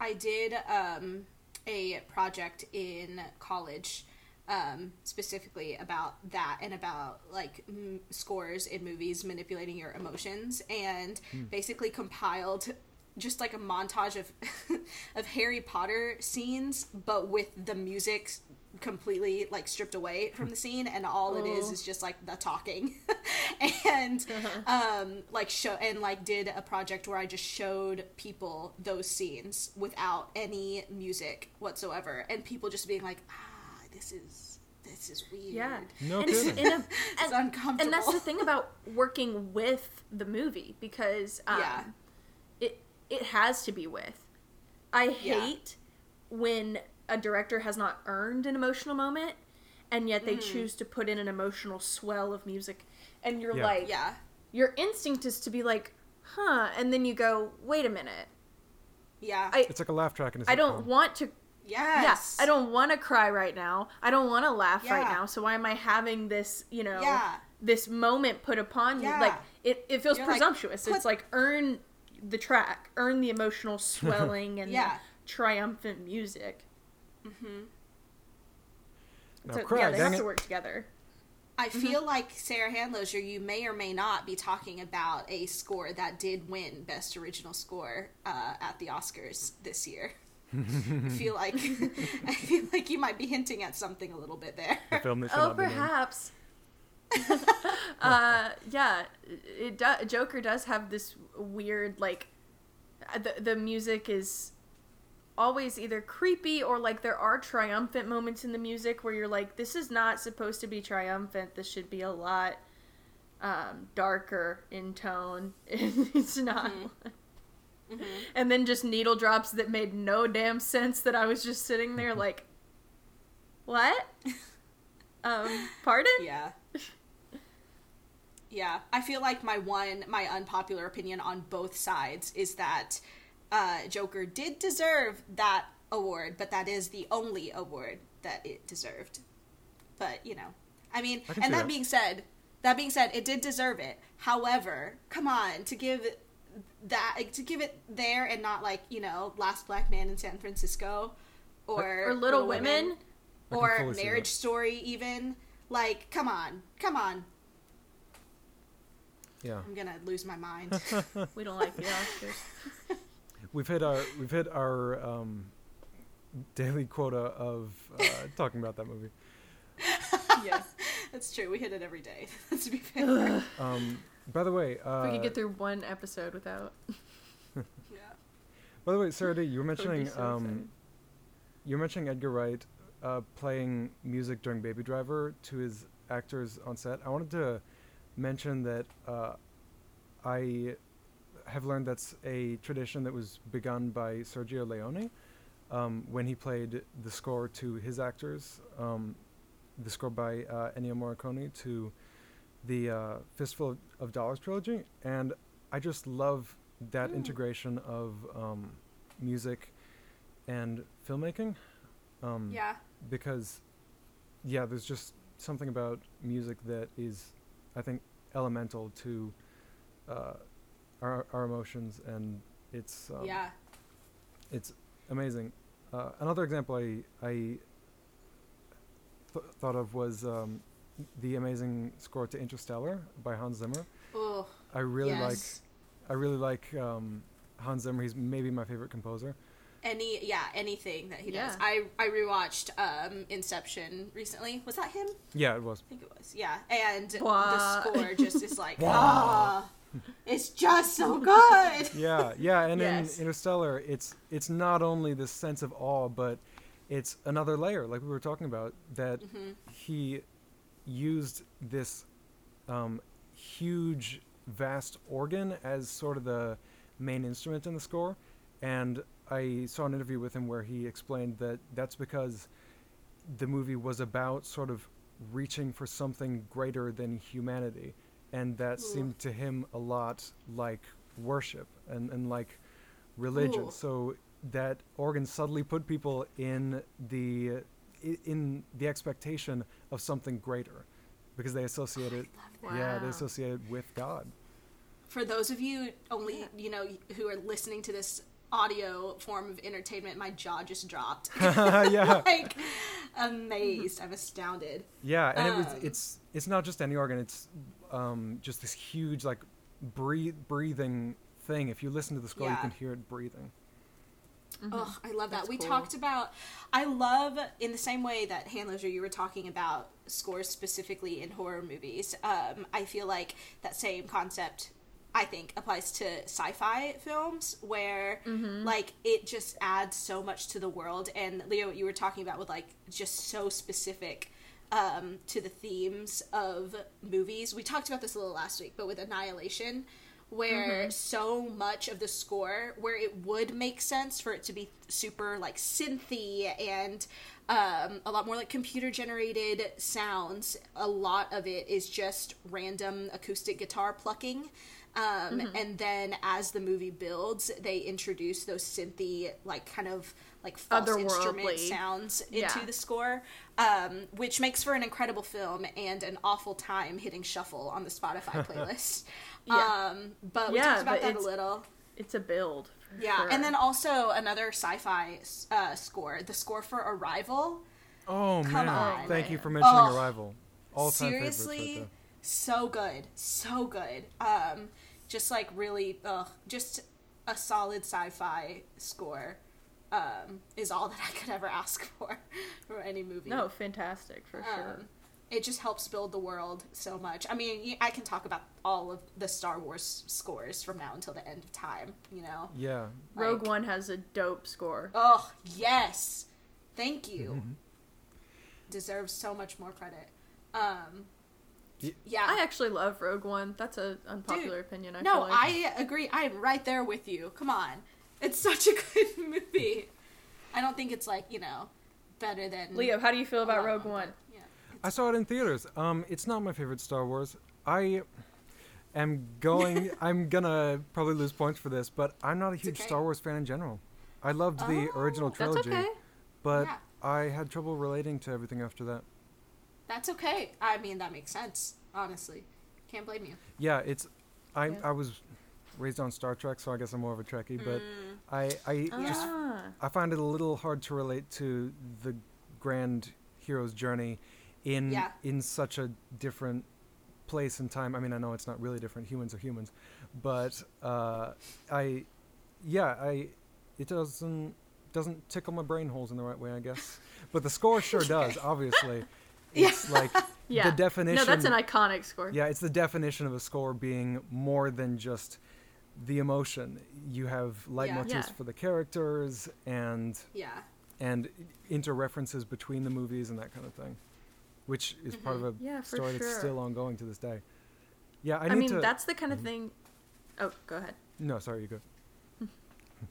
I I did um, a project in college um, specifically about that and about like m- scores in movies manipulating your emotions and basically compiled just like a montage of of Harry Potter scenes but with the music completely like stripped away from the scene and all it is Oh. is just like the talking and um like show and like did a project where i just showed people those scenes without any music whatsoever and people just being like ah this is this is weird Yeah. No and, it's kidding. in a, it's and, uncomfortable and that's the thing about working with the movie because um, Yeah. it it has to be with. I Yeah. hate when a director has not earned an emotional moment and yet Mm. they choose to put in an emotional swell of music and you're Yeah. like yeah your instinct is to be like huh and then you go wait a minute yeah I It's like a laugh track in a I don't sitcom. want to yes yeah, I don't want to cry right now. I don't want to laugh right now. So why am I having this, you know, Yeah. this moment put upon Yeah. you? Like it, it feels You're like, presumptuous. put- it's like earn the track, earn the emotional swelling and Yeah. the triumphant music. Now So, cry, yeah, they have it. to work together. I feel like Sarah Handloser, you may or may not be talking about a score that did win Best Original Score uh, at the Oscars this year. I feel like I feel like you might be hinting at something a little bit there. The film that should Oh, not be perhaps. uh, yeah, it do- Joker does have this weird like uh, the the music is always either creepy or like there are triumphant moments in the music where you're like this is not supposed to be triumphant. This should be a lot um, darker in tone. It's not. And then just needle drops that made no damn sense that i was just sitting there like what? Um pardon? Yeah. Yeah, I feel like my one, my unpopular opinion on both sides is that uh, Joker did deserve that award, but that is the only award that it deserved. But you know, I mean, I and that, that. being said, that being said, it did deserve it. However, come on, to give that to give it there and not like you know, Last Black Man in San Francisco, or or little, women, I can or marriage story even like come on come on Yeah, i'm gonna lose my mind we don't like the oscars we've hit our we've hit our um, daily quota of uh, talking about that movie. yes, that's true. We hit it every day to be fair. Um, by the way, uh, if we could get through one episode without yeah. By the way, Sarah D, you were I would be mentioning so um, you were mentioning Edgar Wright uh, playing music during Baby Driver to his actors on set. I wanted to mention that uh, I have learned that's a tradition that was begun by Sergio Leone um, when he played the score to his actors. Um, the score by uh, Ennio Morricone to the uh, Fistful of, of Dollars trilogy, and I just love that Mm. integration of um, music and filmmaking. Um, yeah because yeah there's just something about music that is i think elemental to uh, our, our emotions and it's um, yeah. it's amazing. Uh, another example i i th- thought of was um, the amazing score to interstellar by hans zimmer. Oh i really yes. like i really like um, hans zimmer. He's maybe my favorite composer. Any yeah anything that he does. I i rewatched um inception recently. Was that him? Yeah it was. I think it was. Yeah and Wah. the score just is like ah it's just so good. Yeah, yeah, and Yes. in Interstellar, it's it's not only this sense of awe, but it's another layer, like we were talking about, that he used this um, huge, vast organ as sort of the main instrument in the score, and I saw an interview with him where he explained that that's because the movie was about sort of reaching for something greater than humanity and that Ooh. seemed to him a lot like worship and, and like religion Ooh. so that organ subtly put people in the in the expectation of something greater because they associate it. Yeah, they Wow. associate it with God. For those of you only, you know, who are listening to this audio form of entertainment, my jaw just dropped. yeah, like amazed. I'm astounded. yeah, and it was. Um, It's it's not just any organ. It's um, just this huge like breathe breathing thing. If you listen to the score, you can hear it breathing. Oh, I love that. That's we cool. talked about. I love in the same way that Handloser, you were talking about scores specifically in horror movies. Um, I feel like that same concept. I think applies to sci-fi films where like it just adds so much to the world. And Leo, what you were talking about with like just so specific um, to the themes of movies. We talked about this a little last week, but with Annihilation, where so much of the score, where it would make sense for it to be super like synthy and um, a lot more like computer generated sounds, a lot of it is just random acoustic guitar plucking. Um, And then as the movie builds, they introduce those synthy, like kind of like false instrument Otherworldly. sounds into Yeah. the score, um, which makes for an incredible film and an awful time hitting shuffle on the Spotify playlist. Yeah. Um, but we Yeah, talked about that a little. It's a build. Yeah, sure. and then also another sci-fi uh, score, the score for Arrival. Oh Come man! on. Thank you for mentioning Oh, Arrival. All time favorites Seriously, right so good, so good. Um, just like really, ugh, just a solid sci-fi score um, is all that I could ever ask for for any movie. no, fantastic for sure. Um, it just helps build the world so much. I mean, I can talk about all of the Star Wars scores from now until the end of time. You know. there. Yeah. Rogue One has a dope score. Oh yes, thank you. Mm-hmm. Deserves so much more credit. Um, yeah. I actually love Rogue One. That's an unpopular opinion. I no, feel like. I agree. I'm right there with you. Come on, it's such a good movie. I don't think it's like you know better than Leo, how do you feel about Rogue One? Yeah. I saw it in theaters. Um, it's not my favorite Star Wars. I am going. I'm gonna probably lose points for this, but I'm not a huge okay. Star Wars fan in general. I loved the Oh, original That's trilogy, okay. but Yeah. I had trouble relating to everything after that. That's okay. I mean, that makes sense. Honestly, can't blame you. Yeah, it's. I Yeah. I was raised on Star Trek, so I guess I'm more of a Trekkie. But Mm. I I just Ah. I find it a little hard to relate to the grand hero's journey in Yeah. in such a different place and time. I mean, I know it's not really different. Humans are humans, but uh, I, yeah, I, it doesn't doesn't tickle my brain holes in the right way, I guess. But the score sure does. Obviously, Yeah. it's like Yeah. the definition. No, that's an iconic score. Yeah, it's the definition of a score being more than just the emotion. You have leitmotifs Yeah. for the characters and Yeah. and interreferences between the movies and that kind of thing, which is part mm-hmm. of a Yeah, for story that's still ongoing to this day. Yeah, I I, mean, to. that's the kind of mm-hmm. thing. Oh, go ahead. No, sorry, you go.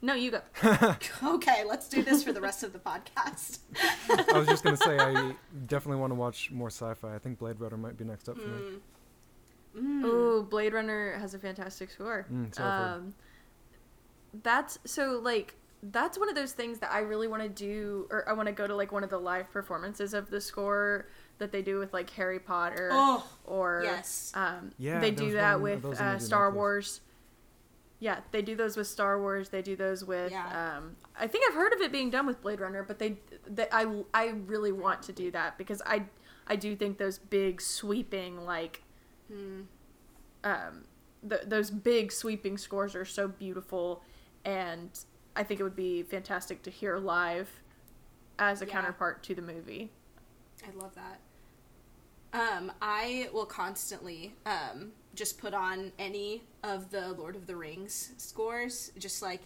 No, you go. Okay, let's do this for the rest of the podcast. I was just gonna say I definitely want to watch more sci-fi. I think Blade Runner might be next up for me. Hmm. Mm. Ooh, Blade Runner has a fantastic score. Mm, so um, that's so like that's one of those things that I really want to do, or I want to go to like one of the live performances of the score that they do with like Harry Potter, Oh, or yes. um, Yeah, they do that one with uh, Star Wars. Yeah, they do those with Star Wars. They do those with. Yeah. Um, I think I've heard of it being done with Blade Runner, but they, they I I really want to do that because I I do think those big sweeping like Hmm. um, th- those big sweeping scores are so beautiful, and I think it would be fantastic to hear live as a Yeah. counterpart to the movie. I love that. Um, I will constantly um, just put on any of the Lord of the Rings scores, just like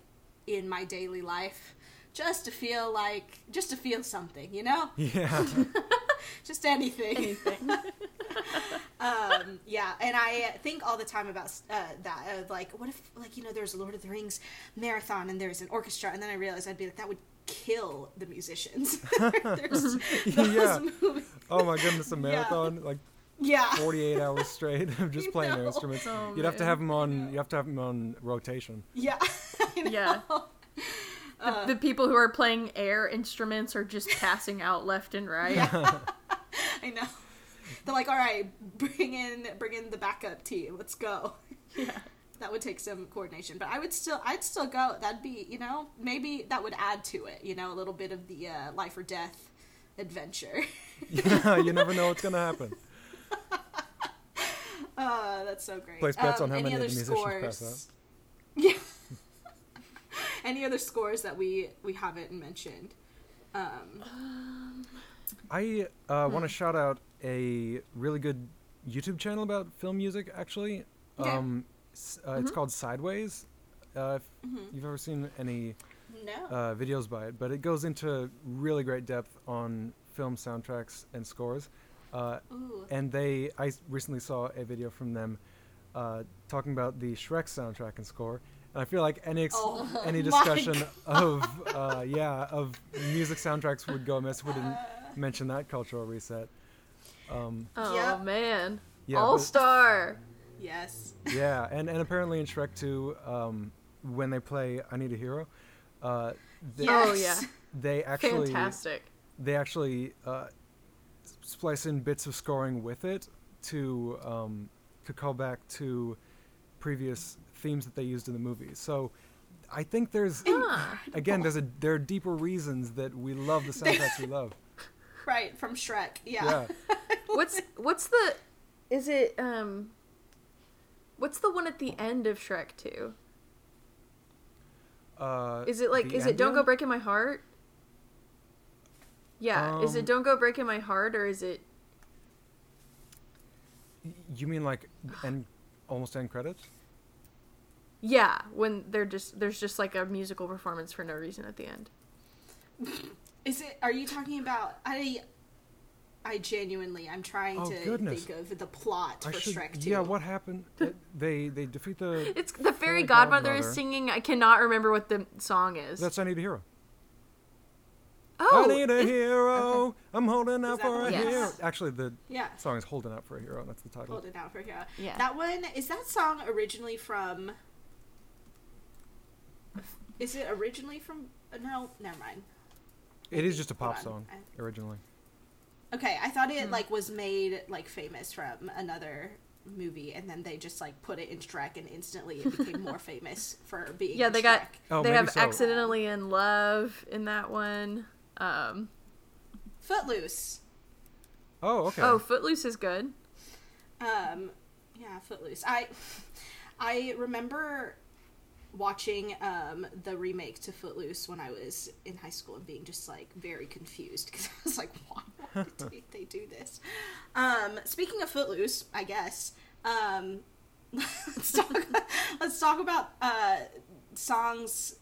in my daily life, just to feel like, just to feel something, you know, Yeah, just anything. Anything. um, yeah, and I think all the time about uh, that. Uh, like, what if, like, you know, there's a Lord of the Rings marathon and there's an orchestra, and then I realized I'd be like, that would kill the musicians. there's Yeah. movies. oh my goodness, a marathon like Yeah. 48 hours straight of just playing their instruments. Oh, You'd have to have them on. You have to have them on rotation. Yeah. I know. Yeah. Uh. the, the people who are playing air instruments are just passing out left and right. I know. they're like, all right, bring in bring in the backup team. Let's go. Yeah. That would take some coordination, but I would still I'd still go. That'd be you know maybe that would add to it. You know, a little bit of the uh, life or death adventure. yeah, you never know what's gonna happen. Uh, that's so great. Place bets Um, on how any many of other the musicians pass scores? Yeah. Any other scores that we we haven't mentioned? Um, I uh, want to shout out a really good YouTube channel about film music. Actually, Okay. um, s- uh, it's Mhm. called Sideways. Uh, if mhm. you've ever seen any No. uh, videos by it, but it goes into really great depth on film soundtracks and scores. Uh, and they, I s- recently saw a video from them uh, talking about the Shrek soundtrack and score. And I feel like any ex- Oh any discussion of uh, yeah of music soundtracks would go amiss if we didn't mention that cultural reset. Um, Oh Yep. man. yeah, All but- star. Yes. yeah, and, and apparently in Shrek 2, um, when they play "I Need a Hero," uh, they, Oh, Yes. yeah. they actually Fantastic. they actually uh, splice in bits of scoring with it to um, to call back to previous themes that they used in the movie. So I think there's again there's a there are deeper reasons that we love the soundtracks we love. Right from Shrek. Yeah. Yeah. What's what's the is it um what's the one at the end of Shrek 2? Uh, Is it like the is it Don't Go Breaking My Heart? Yeah, is it Um, Don't Go Breaking My Heart or is it You mean like end almost end credits? Yeah, when they're just there's just like a musical performance for no reason at the end. Is it? Are you talking about? I. I genuinely, I'm trying Oh, to goodness. think of the plot I for should. Shrek 2. Yeah, what happened? They they defeat the. It's the fairy Fairy godmother, is singing. I cannot remember what the song is. That's I need a hero. oh, I need a is- hero. I'm holding out for the a one? hero. Actually, the Yeah. song is "Holding Out for a Hero." That's the title. Holding out for a Hero. Yeah. That one is that song originally from? Is it originally from? uh, No, never mind. It is just a pop song I- originally. Okay, I thought Hmm. it like was made like famous from another movie, and then they just like put it in Shrek, and instantly it became more famous for being. yeah, in they got Oh, they have so. accidentally in love in that one. Um, Footloose. Oh, okay. Oh, Footloose is good. Um, yeah, Footloose. I I remember watching um the remake to Footloose when I was in high school and being just like very confused because I was like, why, why did they do this? Um, speaking of Footloose, I guess. Um, let's talk. let's talk about uh songs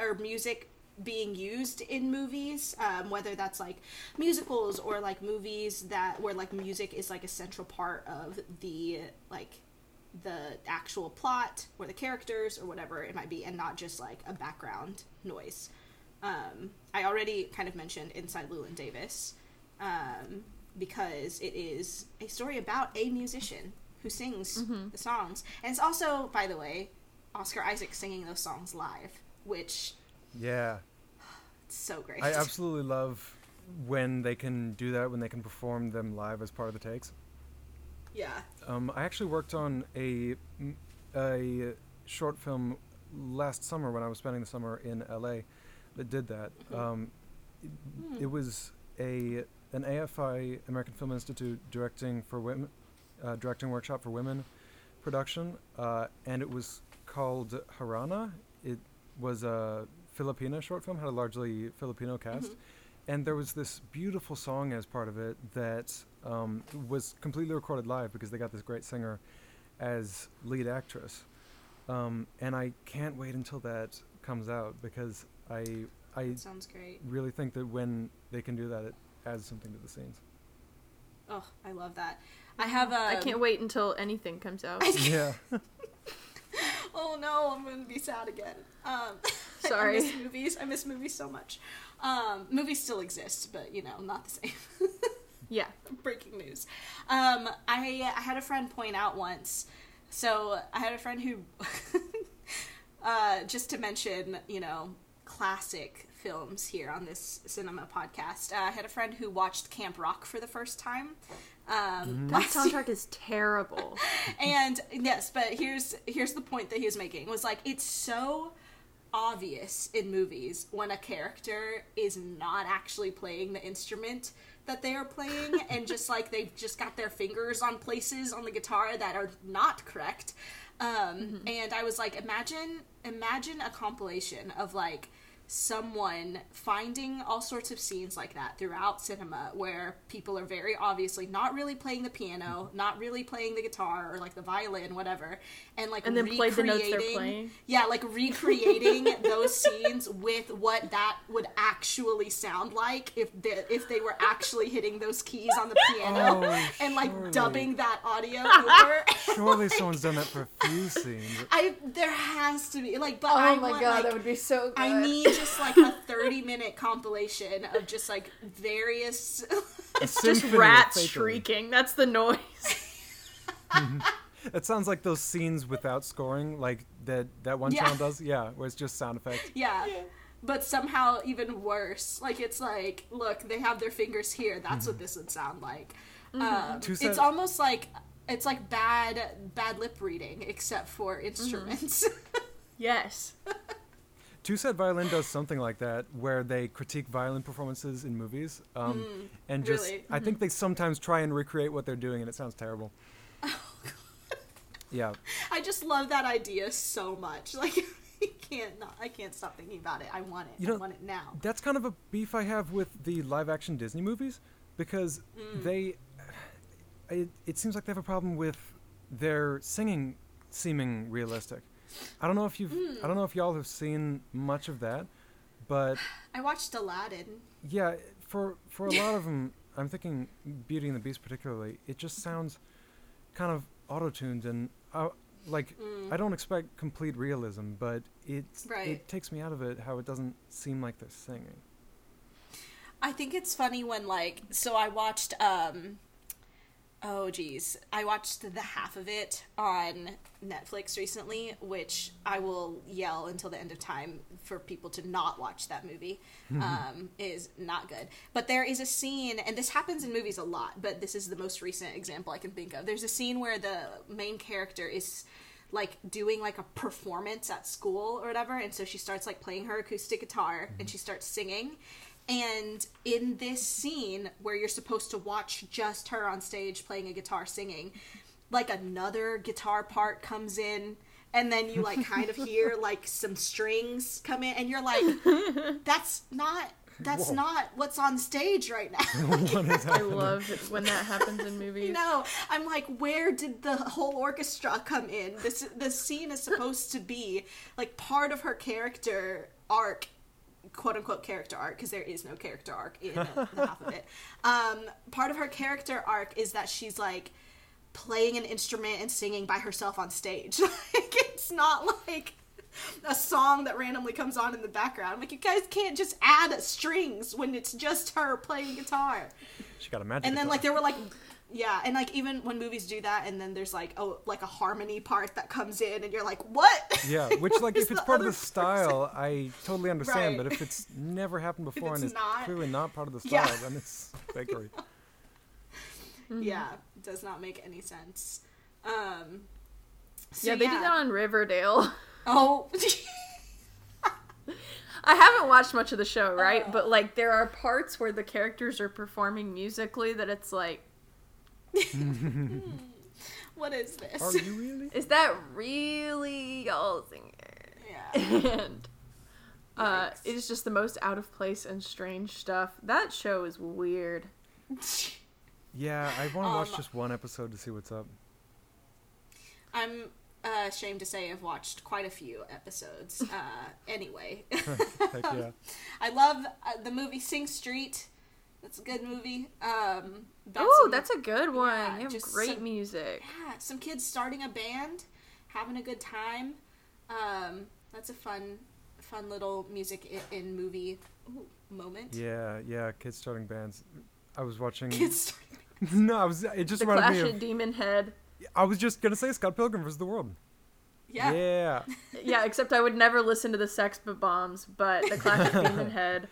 or music being used in movies um, whether that's like musicals or like movies that where like music is like a central part of the like the actual plot or the characters or whatever it might be and not just like a background noise um, i already kind of mentioned inside llewyn davis um, because it is a story about a musician who sings the songs and it's also by the way oscar isaac singing those songs live which yeah. it's so great I absolutely love when they can do that. When they can perform them live as part of the takes. Yeah Um, I actually worked on a a short film last summer when I was spending the summer in LA that did that. Um, it, it was a an AFI American Film Institute directing for women uh, directing workshop for women production, uh, and it was called Harana. It was a Filipino short film, had a largely Filipino cast, Mhm. And there was this beautiful song as part of it that um, was completely recorded live because they got this great singer as lead actress. Um, and I can't wait until that comes out because I I that sounds great really think that when they can do that, it adds something to the scenes. oh i love that i have a I can't wait until anything comes out. yeah. oh no i'm gonna be sad again um Sorry. i miss movies i miss movies so much um movies still exist but you know not the same yeah. breaking news um i i had a friend point out once so i had a friend who uh just to mention you know classic films here on this cinema podcast. Uh, I had a friend who watched Camp Rock for the first time. Um, That soundtrack is terrible. and yes, but here's here's the point that he was making was like it's so obvious in movies when a character is not actually playing the instrument that they are playing and just like they've just got their fingers on places on the guitar that are not correct. Um and i was like imagine imagine a compilation of like someone finding all sorts of scenes like that throughout cinema where people are very obviously not really playing the piano, not really playing the guitar or like the violin, whatever, and like And then play the notes they're recreating- playing. Yeah, like recreating those scenes with what that would actually sound like if the, if they were actually hitting those keys on the piano Oh, and like surely. dubbing that audio over. Surely someone's done that for a few scenes. I there has to be like, but Oh I want, like, that would be so good. I need just like a 30 minute compilation of just like various. A just rats shrieking. That's the noise. It sounds like those scenes without scoring, like that that one Yeah. channel does. Yeah, where it's just sound effects. yeah. But somehow even worse. Like it's like, look, they have their fingers here. That's what mm-hmm. this would sound like. Um, it's almost like it's like bad bad lip reading, except for instruments. yes. Two Set Violin does something like that, where they critique violin performances in movies, um, hmm, and just really? I think mm-hmm. they sometimes try and recreate what they're doing, and it sounds terrible. Oh, yeah, I just love that idea so much. Like I can't not, I can't stop thinking about it. I want it. You I know- want it now. that's kind of a beef I have with the live action Disney movies because mm. they it, it seems like they have a problem with their singing seeming realistic. I don't know if you've I don't know if y'all have seen much of that, but I watched Aladdin. yeah, for for a lot of them, I'm thinking Beauty and the Beast particularly. It just sounds kind of auto-tuned and uh, like I don't expect complete realism, but it Right. it takes me out of it how it doesn't seem like they're singing. I think it's funny when like so I watched um oh geez. I watched the half of it on Netflix recently which I will yell until the end of time for people to not watch that movie. Um is not good. But there is a scene and this happens in movies a lot but this is the most recent example I can think of. There's a scene where the main character is like doing like a performance at school or whatever and so she starts like playing her acoustic guitar and she starts singing and in this scene where you're supposed to watch just her on stage playing a guitar singing like another guitar part comes in and then you like kind of hear like some strings come in and you're like that's not that's Whoa. not what's on stage right now I love when that happens in movies. No, I'm like, where did the whole orchestra come in? This the scene is supposed to be like part of her character arc, quote unquote character arc, because there is no character arc in the half of it. Um, part of her character arc is that she's like playing an instrument and singing by herself on stage. like it's not like a song that randomly comes on in the background. Like you guys can't just add strings when it's just her playing guitar She got a magic. and then guitar. like there were like yeah and like even when movies do that and then there's like oh like a harmony part that comes in and you're like what Yeah, which like if it's part of the style, I totally understand. Right. But if it's never happened before and it's it's not- clearly not part of the Yeah. style, then it's fakery. yeah does not make any sense um so yeah, they did that on Riverdale. oh I haven't watched much of the show, right? But like there are parts where the characters are performing musically that it's like, what is this Are you really? is that really y'all singing? yeah and uh, Yikes. it is just the most out of place and strange stuff. That show is weird. Yeah, I want to watch Um, just one episode to see what's up. i'm uh, ashamed to say i've watched quite a few episodes uh anyway Heck yeah. i love uh, the movie sing street that's a good movie um Oh, that's a good one. yeah, you have just great some- music. yeah, some kids starting a band, having a good time. Um, that's a fun, fun little music in, in movie ooh, moment. Yeah, yeah. Kids starting bands. I was watching. Kids starting. no, I was. It just The reminded Clash me of of. Demon Head. I was just gonna say Scott Pilgrim vs. the World. Yeah. Yeah. Yeah, except I would never listen to the Sex Bombs, but the classic Demon Head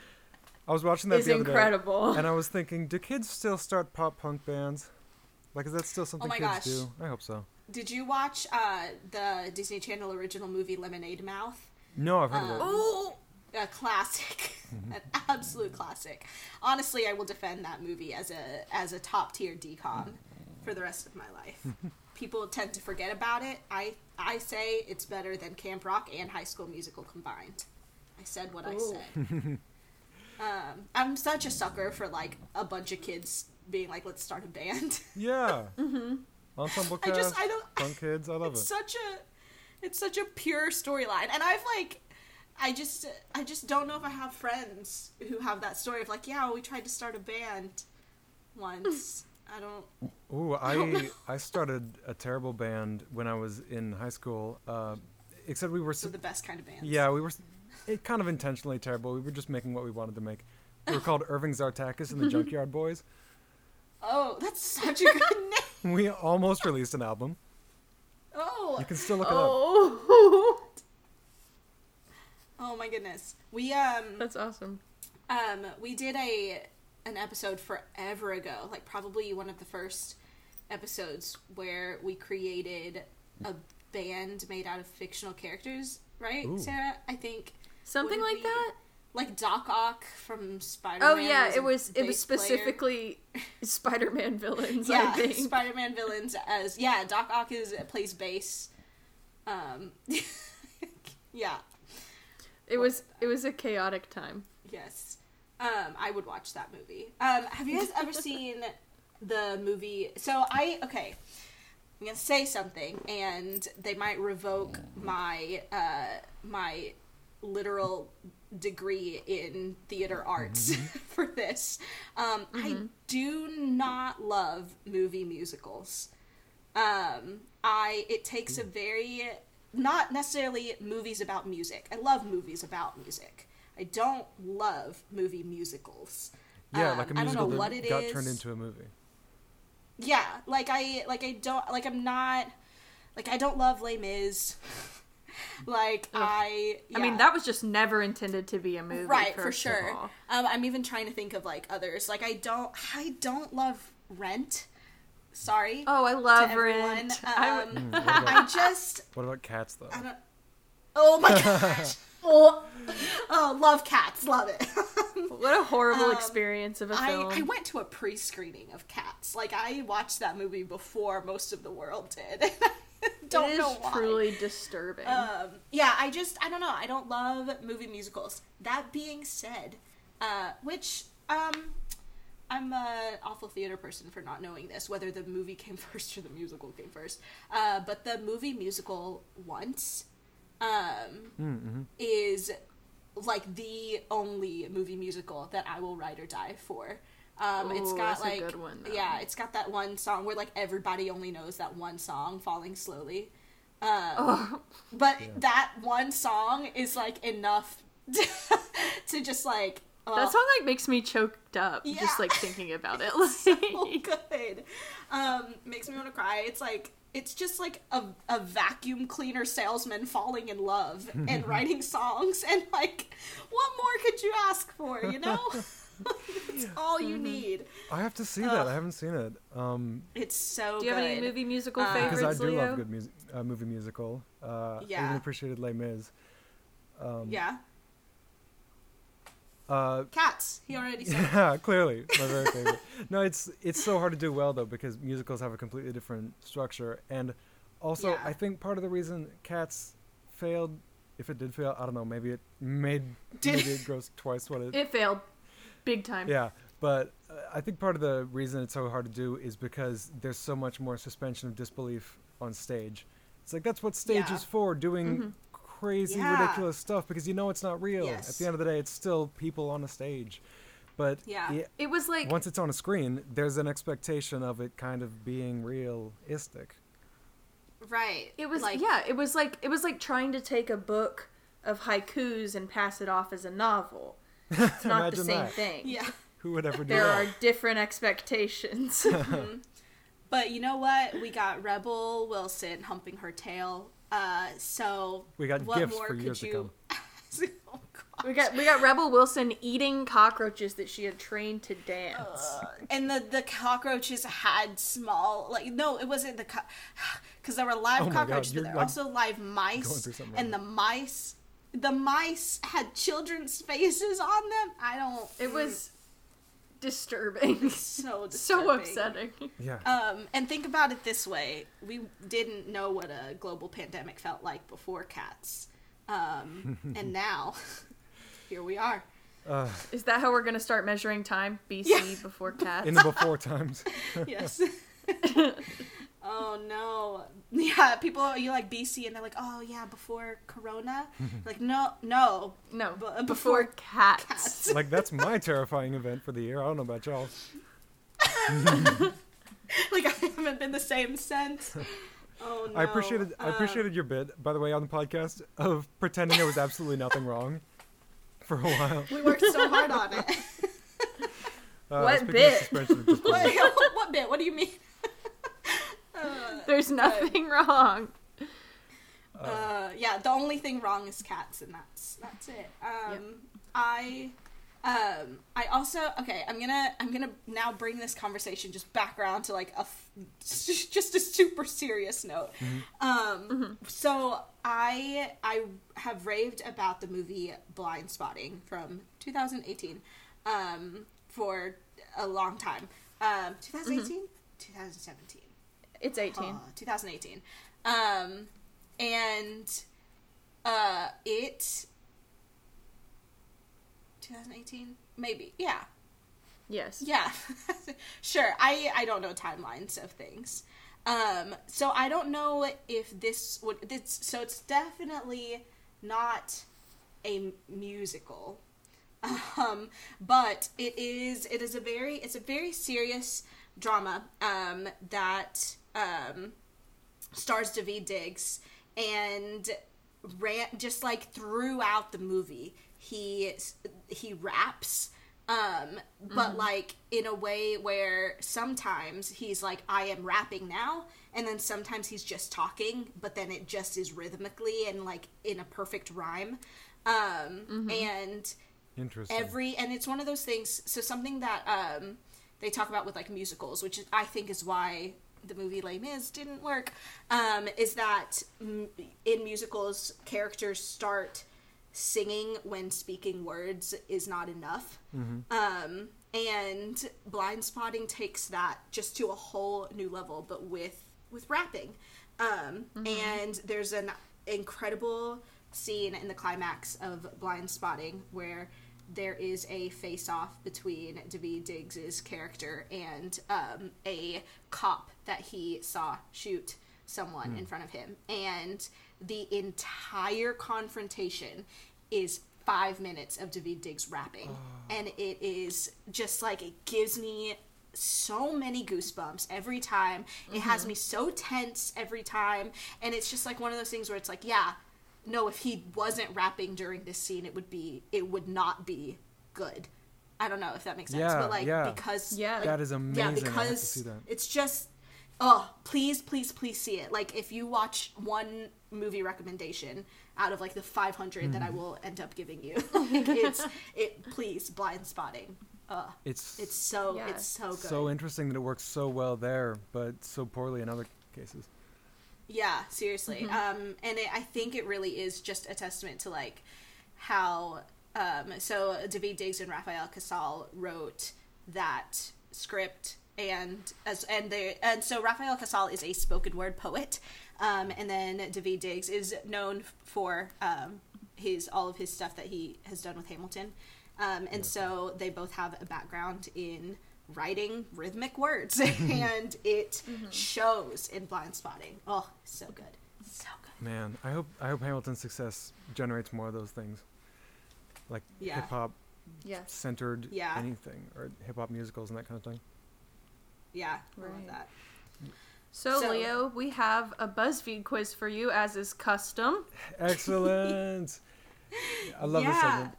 I was watching that is the other day, incredible. and I was thinking, do kids still start pop punk bands? Like, is that still something my kids gosh. do? I hope so. Did you watch uh, the Disney Channel original movie Lemonade Mouth? No, I've heard of it. Oh, A classic, Mm-hmm. an absolute classic. Honestly, I will defend that movie as a as a top tier DCOM for the rest of my life. People tend to forget about it. I I say it's better than Camp Rock and High School Musical combined. I said what I said. um, I'm such a sucker for like a bunch of kids being like, "Let's start a band." Yeah. mm-hmm. Ensemble I cast, just I don't. fun kids. I love it's it. such a it's such a pure storyline and i've like i just i just don't know if i have friends who have that story of like yeah we tried to start a band once i don't Ooh, I I started a terrible band when I was in high school. Uh, except we were so the best kind of bands yeah we were s- it kind of intentionally terrible. We were just making what we wanted to make. We were called Irving Zartakis and the Junkyard Boys. oh that's such a good name We almost released an album. oh You can still look it up. oh, oh my goodness we um that's awesome. um we did a an episode forever ago like probably one of the first episodes where we created a band made out of fictional characters right Ooh. sarah i think Something like be- that. like Doc Ock from Spider. Man. Oh yeah, it was it was specifically Spider-Man villains. I yeah think. Spider-Man villains as yeah Doc Ock is plays bass. Um, yeah, It was it was a chaotic time. yes. Um, I would watch that movie. Um, have you guys ever seen the movie? So I okay. I'm gonna say something, and they might revoke my uh, my literal degree in theater arts for this. Um, I do not love movie musicals. Um, I it takes a very not necessarily movies about music. I love movies about music. I don't love movie musicals. Yeah, Um, like a I don't know musical what that it got is. turned into a movie. Yeah, like I like I don't like I'm not like I don't love Les Mis. like I I mean, that was just never intended to be a movie, right for sure. Um, I'm even trying to think of like others. Like I don't I don't love Rent. Sorry. Oh, I love. Rent. I- Um, Mm, what, I just what about cats though? I don't. Oh my gosh. oh, oh, love cats. Love it. what a horrible Um, experience of a I, film. I went to a pre-screening of Cats. Like I watched that movie before most of the world did. don't it is know why. truly disturbing. Um, yeah, I just I don't know. I don't love movie musicals. That being said, uh, which um, I'm an awful theater person for not knowing this, whether the movie came first or the musical came first. Uh, but the movie musical once um, Mm-hmm. is like the only movie musical that I will ride or die for. Um, it's Ooh, got that's a like good one, yeah, it's got that one song where like everybody only knows that one song, "Falling Slowly." Um, Oh, but that one song is like enough to just like oh, that song like makes me choked up Yeah. just like thinking about it. so good. Um, makes me want to cry. It's like it's just like a, a vacuum cleaner salesman falling in love and writing songs and like what more could you ask for, you know? it's all you Mm-hmm. need. I have to see that. I haven't seen it. Um, It's so do you good. have any movie musical Uh, favorites, because I do Leo? love good music, uh, movie musical. Uh, I Yeah. even appreciated Les Mis. Um, Yeah. Uh, Cats. He already said. yeah, clearly my very favorite. no, it's it's so hard to do well though because musicals have a completely different structure, and also Yeah. I think part of the reason Cats failed, if it did fail, I don't know, maybe it made Did- maybe it grossed twice what it. It failed, big time. yeah, but uh, I think part of the reason it's so hard to do is because there's so much more suspension of disbelief on stage. It's like that's what stage Yeah. is for, doing Mhm. crazy, Yeah. ridiculous stuff because you know it's not real. At the end of the day, it's still people on a stage. But Yeah. it- It was like once it's on a screen, there's an expectation of it kind of being realistic. Right. It was like yeah, it was like it was like trying to take a book of haikus and pass it off as a novel. It's not the same that. thing. Yeah. Who would ever do There that? are different expectations. But you know what? We got Rebel Wilson humping her tail Uh, so We got what gifts more for could years to you? come. oh. We got we got Rebel Wilson eating cockroaches that she had trained to dance. and the the cockroaches had small like no it wasn't the because there were live Oh my God, cockroaches but there like, also live mice through something and the mice the mice had children's faces on them i don't It was disturbing. so disturbing. so upsetting. Yeah. um and think about it this way we didn't know what a global pandemic felt like before cats um and now here we are Uh, Is that how we're gonna start measuring time? BC Yeah. before cats. in the before times. yes. Oh no. Yeah, people you like BC and they're like, oh yeah, before Corona. like no, no, no, b- before, before cats. cats. like that's my terrifying event for the year. I don't know about y'all. like I haven't been the same since. Oh no. I appreciated I Um, appreciated your bit, by the way, on the podcast of pretending there was absolutely nothing wrong for a while. we worked so hard on it. Uh, What bit? suspension of disbelief. what, what bit? What do you mean? There's nothing wrong. uh, yeah, the only thing wrong is cats, and that's that's it. Um, Yep. I, um, I also okay. I'm gonna I'm gonna now bring this conversation just back around to like a f- just a super serious note. Um, so I I have raved about the movie Blindspotting from 2018, um, for a long time. Um, 2018, 2017. It's 18. Uh, 2018. Um, and uh, it 2018 maybe yeah yes. yeah sure I I don't know timelines of things. Um, so I don't know if this would this so it's definitely not a musical. Um, but it is it is a very it's a very serious drama um, that um, stars Daveed Diggs and ran just like throughout the movie he he raps um but like in a way where sometimes he's like I am rapping now and then sometimes he's just talking but then it just is rhythmically and like in a perfect rhyme. Um and Interesting. every and it's one of those things so something that um they talk about with like musicals which i think is why the movie Les Mis didn't work um is that mm, in musicals characters start singing when speaking words is not enough. Um and blindspotting takes that just to a whole new level but with with rapping. Um and there's an incredible scene in the climax of blindspotting where there is a face off between Daveed Diggs's character and um, a cop that he saw shoot someone in front of him. And the entire confrontation is five minutes of Daveed Diggs rapping. And it is just like, it gives me so many goosebumps every time. It has me so tense every time. And it's just like one of those things where it's like, yeah, no, if he wasn't rapping during this scene, it would be, it would not be good. I don't know if that makes sense, Yeah, but like yeah. because Yeah. like, That is amazing. Yeah, I have to because it's just oh, please, please, please see it. Like if you watch one movie recommendation out of like the 500 that I Mm-hmm. will end up giving you, like it's it. Please, blindspotting. Uh, It's it's so Yeah. it's so good. so interesting that it works so well there, but so poorly in other cases. Yeah, seriously. Um, and it, I think it really is just a testament to like how. Um, so Daveed Diggs and Rafael Casal wrote that script, and as and they and so Rafael Casal is a spoken word poet, um, and then Daveed Diggs is known for um, his all of his stuff that he has done with Hamilton, um, and so they both have a background in writing rhythmic words and it mm-hmm. shows in blindspotting oh so good so good Man, I hope I hope Hamilton's success generates more of those things, like Yeah. hip hop Yes. centered Yeah. anything or hip hop musicals and that kind of thing. yeah i love that So, So- Leo, we have a BuzzFeed quiz for you, as is custom. Excellent. I love this segment.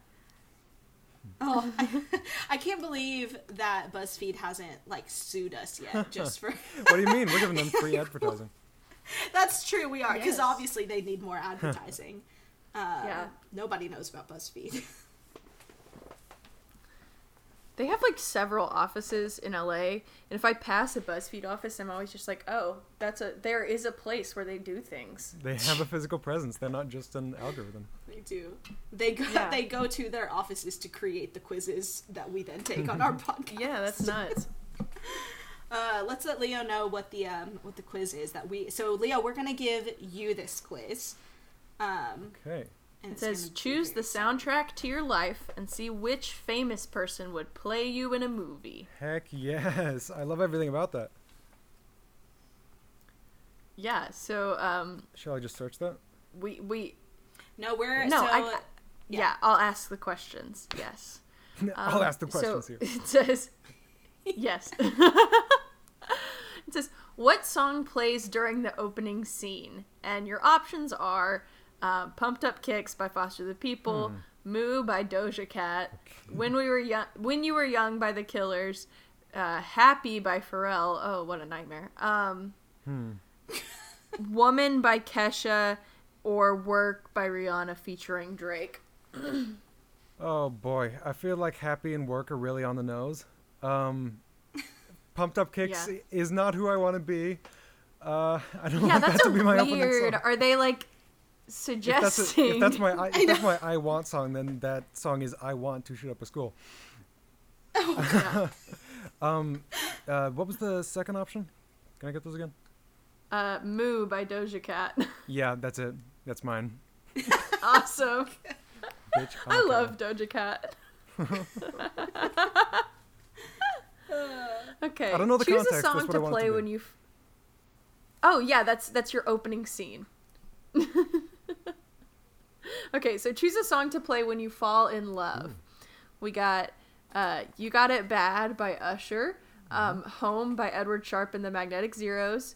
Oh I, I can't believe that buzzfeed hasn't like sued us yet just for What do you mean? We're giving them free advertising. That's true. We are because Yes. obviously they need more advertising. uh, Yeah. Nobody knows about BuzzFeed. They have like several offices in LA, and if I pass a BuzzFeed office, I'm always just like, oh, that's a there is a place where they do things. They have a physical presence. They're not just an algorithm. they do. They go. Yeah. They go to their offices to create the quizzes that we then take on our podcast. Yeah, that's nuts. Uh, let's let Leo know what the um, what the quiz is that we. So Leo, we're gonna give you this quiz. Um, Okay. And It says choose the soundtrack to your life and see which famous person would play you in a movie. Heck yes. I love everything about that. Yeah, so um Shall I just search that? we we No, we're No, so, I- yeah. yeah. I'll ask the questions. Yes. I'll Um, ask the questions so here. It says yes. it says what song plays during the opening scene, and your options are uh, "Pumped Up Kicks" by Foster the People, Hmm. "Moo" by Doja Cat, "When We Were Young," "When You Were Young" by The Killers, uh, "Happy" by Pharrell. Oh, what a nightmare. Um, Hmm. "Woman" by Kesha, or "Work" by Rihanna featuring Drake. Oh boy, I feel like happy and work are really on the nose. Um, pumped up kicks Yeah. is not who I want to be. Uh, I don't Yeah, want that that's to be my opening weird. Are they like If suggesting? that's, a, if that's my I, if that's my I want song, then that song is I want to shoot up a school. Yeah. Um, uh, what was the second option? Can I get those again? uh, "Moo" by Doja Cat. Yeah, that's it. That's mine. awesome. Bitch, I okay. love Doja Cat. okay. I don't know the Choose context, a song to play to when you. F- oh yeah, that's that's your opening scene. Okay, so choose a song to play when you fall in love. We got uh, "You Got It Bad" by Usher, um, Mm-hmm. "Home" by Edward Sharpe and the Magnetic Zeros,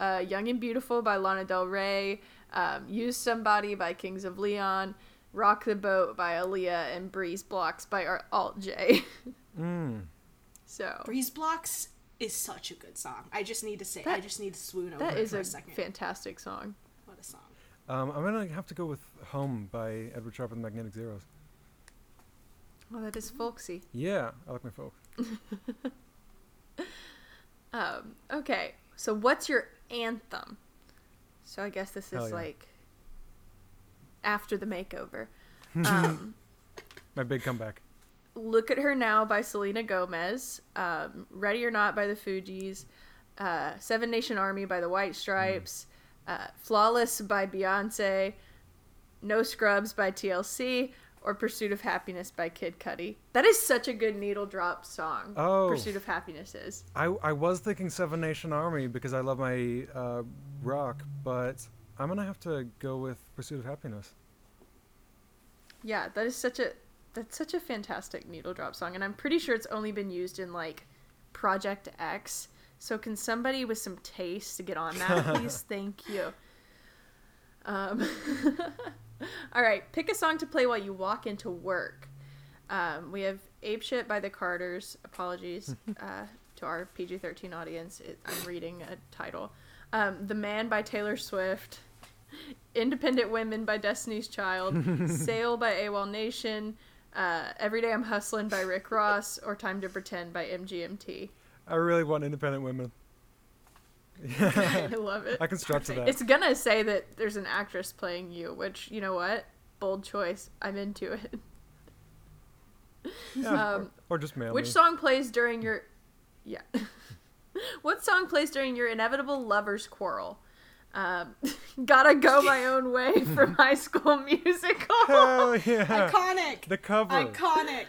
uh, "Young and Beautiful" by Lana Del Rey, um, "Use Somebody" by Kings of Leon, "Rock the Boat" by Aaliyah, and "Breeze Blocks" by Ar- Alt J. Mm. so Breeze Blocks is such a good song. I just need to say, I just need to swoon over that it is for a, a second. fantastic song. What a song. Um, I'm gonna have to go with "Home" by Edward Sharpe and the Magnetic Zeros. Oh, that is folksy. Yeah, I like my folk. Um, okay, so what's your anthem? So I guess this is yeah. like after the makeover. Um, My big comeback. Look at Her Now by Selena Gomez. Um, Ready or Not by the Fugees. Uh, Seven Nation Army by the White Stripes. Uh, Flawless by Beyonce. No Scrubs by TLC. Or Pursuit of Happiness by Kid Cudi. That is such a good needle drop song. Oh. Pursuit of Happiness is. I I was thinking Seven Nation Army because I love my uh, rock, but I'm gonna have to go with Pursuit of Happiness. Yeah, that is such a that's such a fantastic needle drop song, and I'm pretty sure it's only been used in like Project X. So can somebody with some taste to get on that, please? Thank you. Um, all right, pick a song to play while you walk into work. Um, we have "Ape Shit" by the Carters. Apologies uh, to our PG-13 audience. It, I'm reading a title. Um, "The Man" by Taylor Swift. Independent Women by Destiny's Child, Sail by AWOLNATION, uh, Every Day I'm Hustling by Rick Ross, or Time to Pretend by MGMT. I really want independent women. I love it. I can strut to that. It's gonna say that there's an actress playing you, which, you know what? Bold choice. I'm into it. Yeah, um, or, or just mail Which me. song plays during your. Yeah. what song plays during your inevitable lover's quarrel? Um, Gotta Go My Own Way from High School Musical. Hell yeah! Iconic. the cover. Iconic.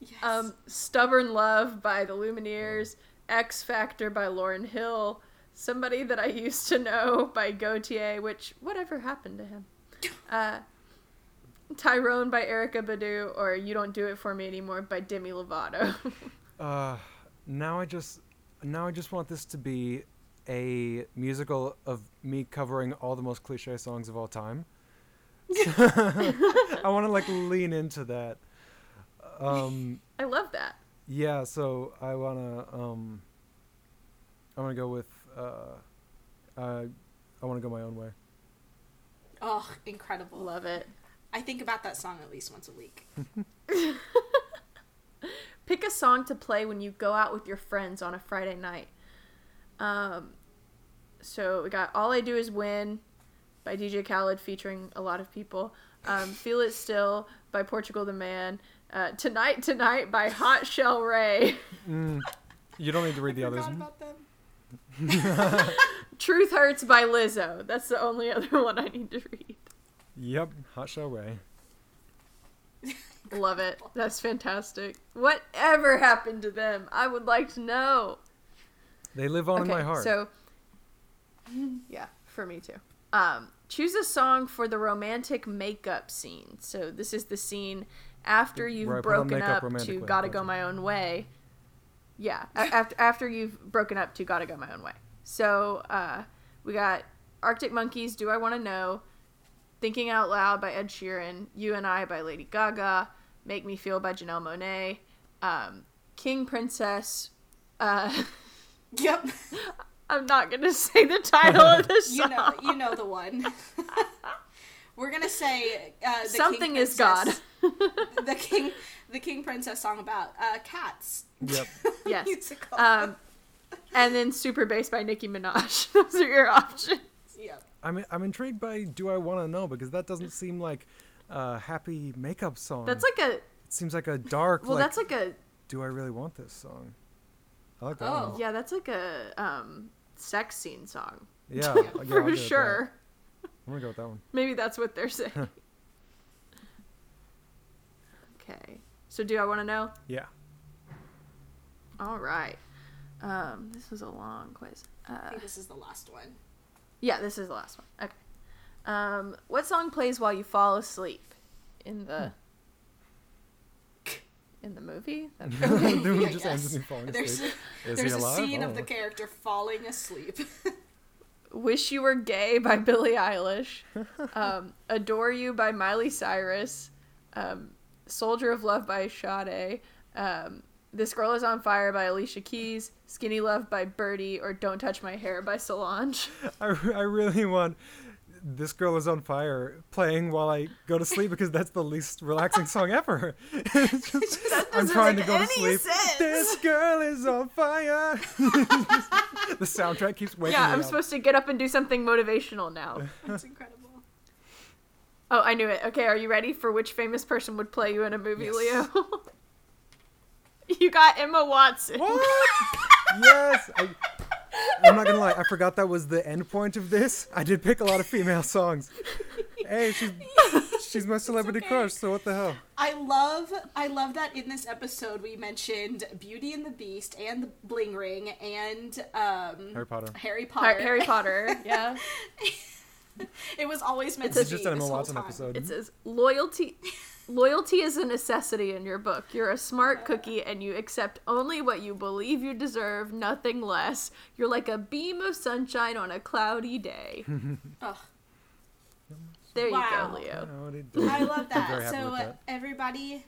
Yes. Um, Stubborn Love by the Lumineers, X Factor by Lauryn Hill, Somebody That I Used to Know by Gotye, which, whatever happened to him? Uh, Tyrone by Erykah Badu, or You Don't Do It For Me Anymore by Demi Lovato. Uh, now I just now I just want this to be a musical of me covering all the most cliche songs of all time. I want to like lean into that. Um, I love that. yeah, so I wanna um, I wanna go with uh, Uh, I want to go my own way. Oh, incredible. Love it. I think about that song at least once a week. Pick a song to play when you go out with your friends on a Friday night. Um, so we got "All I Do Is Win" by DJ Khaled, featuring a lot of people. Um, "Feel It Still" by Portugal the Man. Uh, "Tonight Tonight" by Hot Chelle Rae. You don't need to read the others. About them. "Truth Hurts" by Lizzo. That's the only other one I need to read. Yep, Hot Chelle Rae. Love it. That's fantastic. Whatever happened to them? I would like to know. They live on in my heart. So, yeah, for me too. Um, choose a song for the romantic makeup scene. So this is the scene after you've Where I put on broken makeup up to "Gotta. Go My Own Way." Yeah, after after you've broken up to "Gotta Go My Own Way." So uh, we got Arctic Monkeys. Do I want to know? Thinking Out Loud by Ed Sheeran, You and I by Lady Gaga, Make Me Feel by Janelle Monáe, um, King Princess. Uh, Yep. I'm not gonna say the title of this You know, you know the one. We're gonna say uh, the Something King is God. Princess- the king, the King Princess song about uh, cats. Yep. yes. Musical. Um, and then Super Bass by Nicki Minaj. Those are your options. yep. I'm I'm intrigued by Do I Want to Know because that doesn't seem like a happy makeup song. That's like a it seems like a dark. well. like, that's like a Do I really want this song? I like that. Oh. one. yeah. That's like a um sex scene song Yeah, yeah, for go sure. I'm gonna go with that one. Maybe that's what they're saying. Okay. So do I want to know? Yeah. All right. Um, this was a long quiz. I Uh, think this is the last one. yeah, this is the last one. Okay. Um, what song plays while you fall asleep in the in the movie? The movie just ends in me falling There's, asleep. Is there's a alive? scene Oh. of the character falling asleep. Wish You Were Gay by Billie Eilish, um, Adore You by Miley Cyrus, um, Soldier of Love by Sade, um, This Girl Is on Fire by Alicia Keys, Skinny Love by Birdy, or Don't Touch My Hair by Solange. I, I really want this girl is on fire playing while I go to sleep because that's the least relaxing song ever. Just- I'm trying to go to sleep. sense. This girl is on fire. the soundtrack keeps waking up. yeah, me I'm up. supposed to get up and do something motivational now. That's incredible. Oh, I knew it. Okay, are you ready for which famous person would play you in a movie, Yes. Leo? you got Emma Watson. What? yes. I, I'm not gonna lie. I forgot that was the end point of this. I did pick a lot of female songs. Hey, she's she's my celebrity okay. crush. So what the hell? I love I love that in this episode we mentioned Beauty and the Beast and the Bling Ring and um Harry Potter. Harry Potter. Harry Potter, yeah. It was always meant It's to a- be Just an this Emma Watson episode. It says loyalty loyalty is a necessity in your book. You're a smart cookie and you accept only what you believe you deserve, nothing less. You're like a beam of sunshine on a cloudy day. Ugh, There you Wow. go, Leo. I already did. I love that. So uh, that. everybody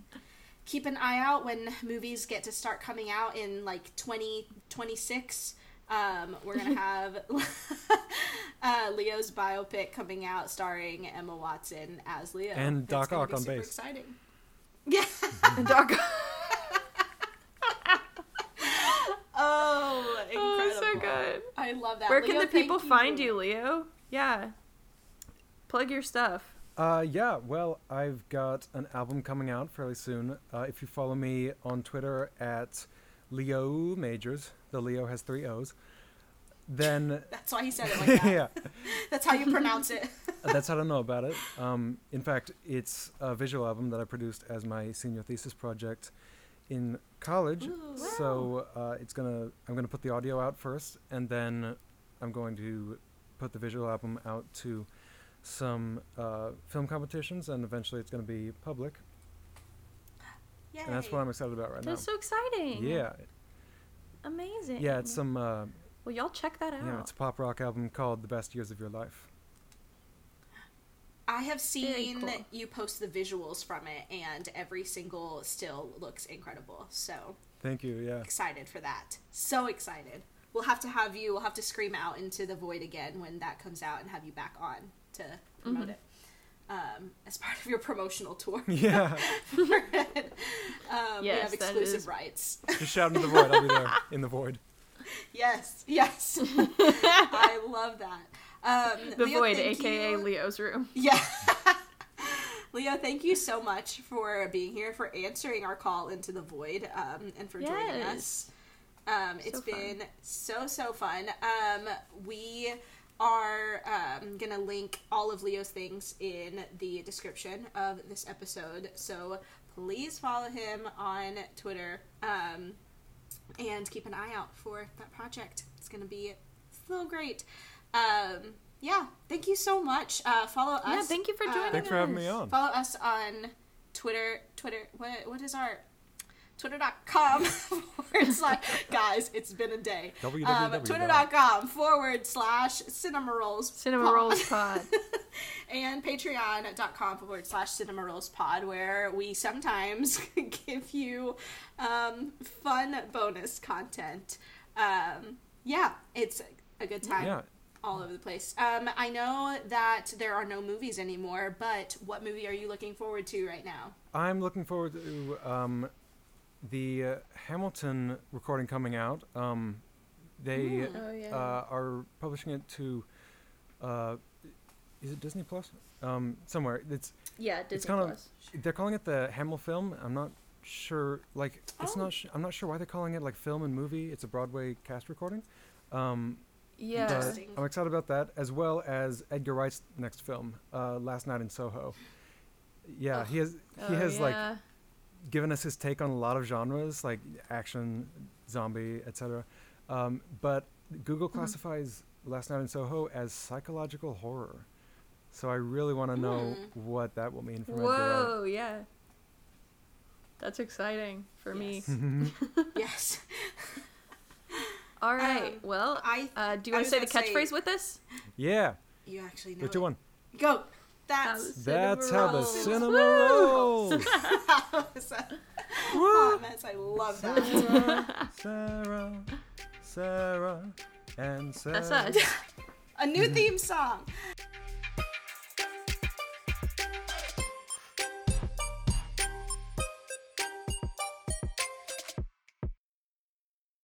keep an eye out when movies get to start coming out in like 2026. Um, we're gonna have uh, Leo's biopic coming out starring Emma Watson as Leo. And It's Doc gonna Ock be on super bass. Exciting. Yeah. And Doc. oh, incredible. oh, so good. I love that. Where can Leo, the people thank find you, Leo? Yeah. Plug your stuff. Uh, yeah, well, I've got an album coming out fairly soon. Uh, if you follow me on Twitter at Leo Majors, the Leo has three O's, then That's why he said it like that. yeah, That's how you pronounce it. that's how I know about it. Um, in fact, it's a visual album that I produced as my senior thesis project in college. Ooh. So uh, it's gonna, I'm gonna put the audio out first, and then I'm going to put the visual album out to some uh, film competitions, and eventually it's gonna be public. Yay. and that's what I'm excited about right That's now. That's so exciting. Yeah, Amazing. yeah, it's some, uh, Well, y'all check that out. yeah, it's a pop rock album called "The Best Years of Your Life." I have seen cool. you post the visuals from it, and every single still looks incredible. So Thank you. Yeah, excited for that. So excited. we'll have to have you. We'll have to scream out into the void again when that comes out and have you back on to promote it um, as part of your promotional tour. Yeah. um, we have exclusive rights. Just shout into the void. I'll be there in the void. yes, yes. I love that. Um, The Leo, void, aka you. Leo's room. Yeah. Leo, thank you so much for being here, for answering our call into the void, um, and for joining us. Um, it's So fun. been so so fun. Um, we are um, gonna link all of Leo's things in the description of this episode, so please follow him on Twitter um, and keep an eye out for that project. It's gonna be so great. Um, yeah, thank you so much. Uh, follow us. Yeah, thank you for uh, joining Thanks for having me us. on. Follow us on Twitter. Twitter. What? What is our? Twitter.com forward slash guys. It's been a day. Um. Twitter.com forward slash cinema rolls. Cinema pod. Rolls Pod. and patreon.com forward slash cinema rolls pod where we sometimes give you um, fun bonus content um, yeah it's a good time Yeah. all over the place um, i know that there are no movies anymore but what movie are you looking forward to right now I'm looking forward to um, the uh, Hamilton recording coming out. Um, they Oh yeah. uh, are publishing it to. Uh, is it Disney Plus? Um, somewhere. It's yeah, Disney kinda- Plus. they're calling it the Hamilfilm. I'm not sure. Like it's Oh. not. Sh- I'm not sure why they're calling it like film and movie. It's a Broadway cast recording. Um, Yeah. I'm excited about that as well as Edgar Wright's next film, uh, Last Night in Soho. Yeah, Oh. he has. He Oh, has like yeah. Given us his take on a lot of genres like action, zombie, etc. Um, but Google Mm-hmm. classifies Last Night in Soho as psychological horror. So I really want to know Hmm. what that will mean for Edgar Wright. Whoa, yeah. That's exciting for Yes. me. yes All right. Um, well, I- uh, do you want to say the about to say- catchphrase with us? Yeah, you actually know three, two, it. one. go that's That's how the rolls. cinema rolls. hot oh, mess i love that Sarah, Sarah, Sarah, and Sarah. That's us. a new theme song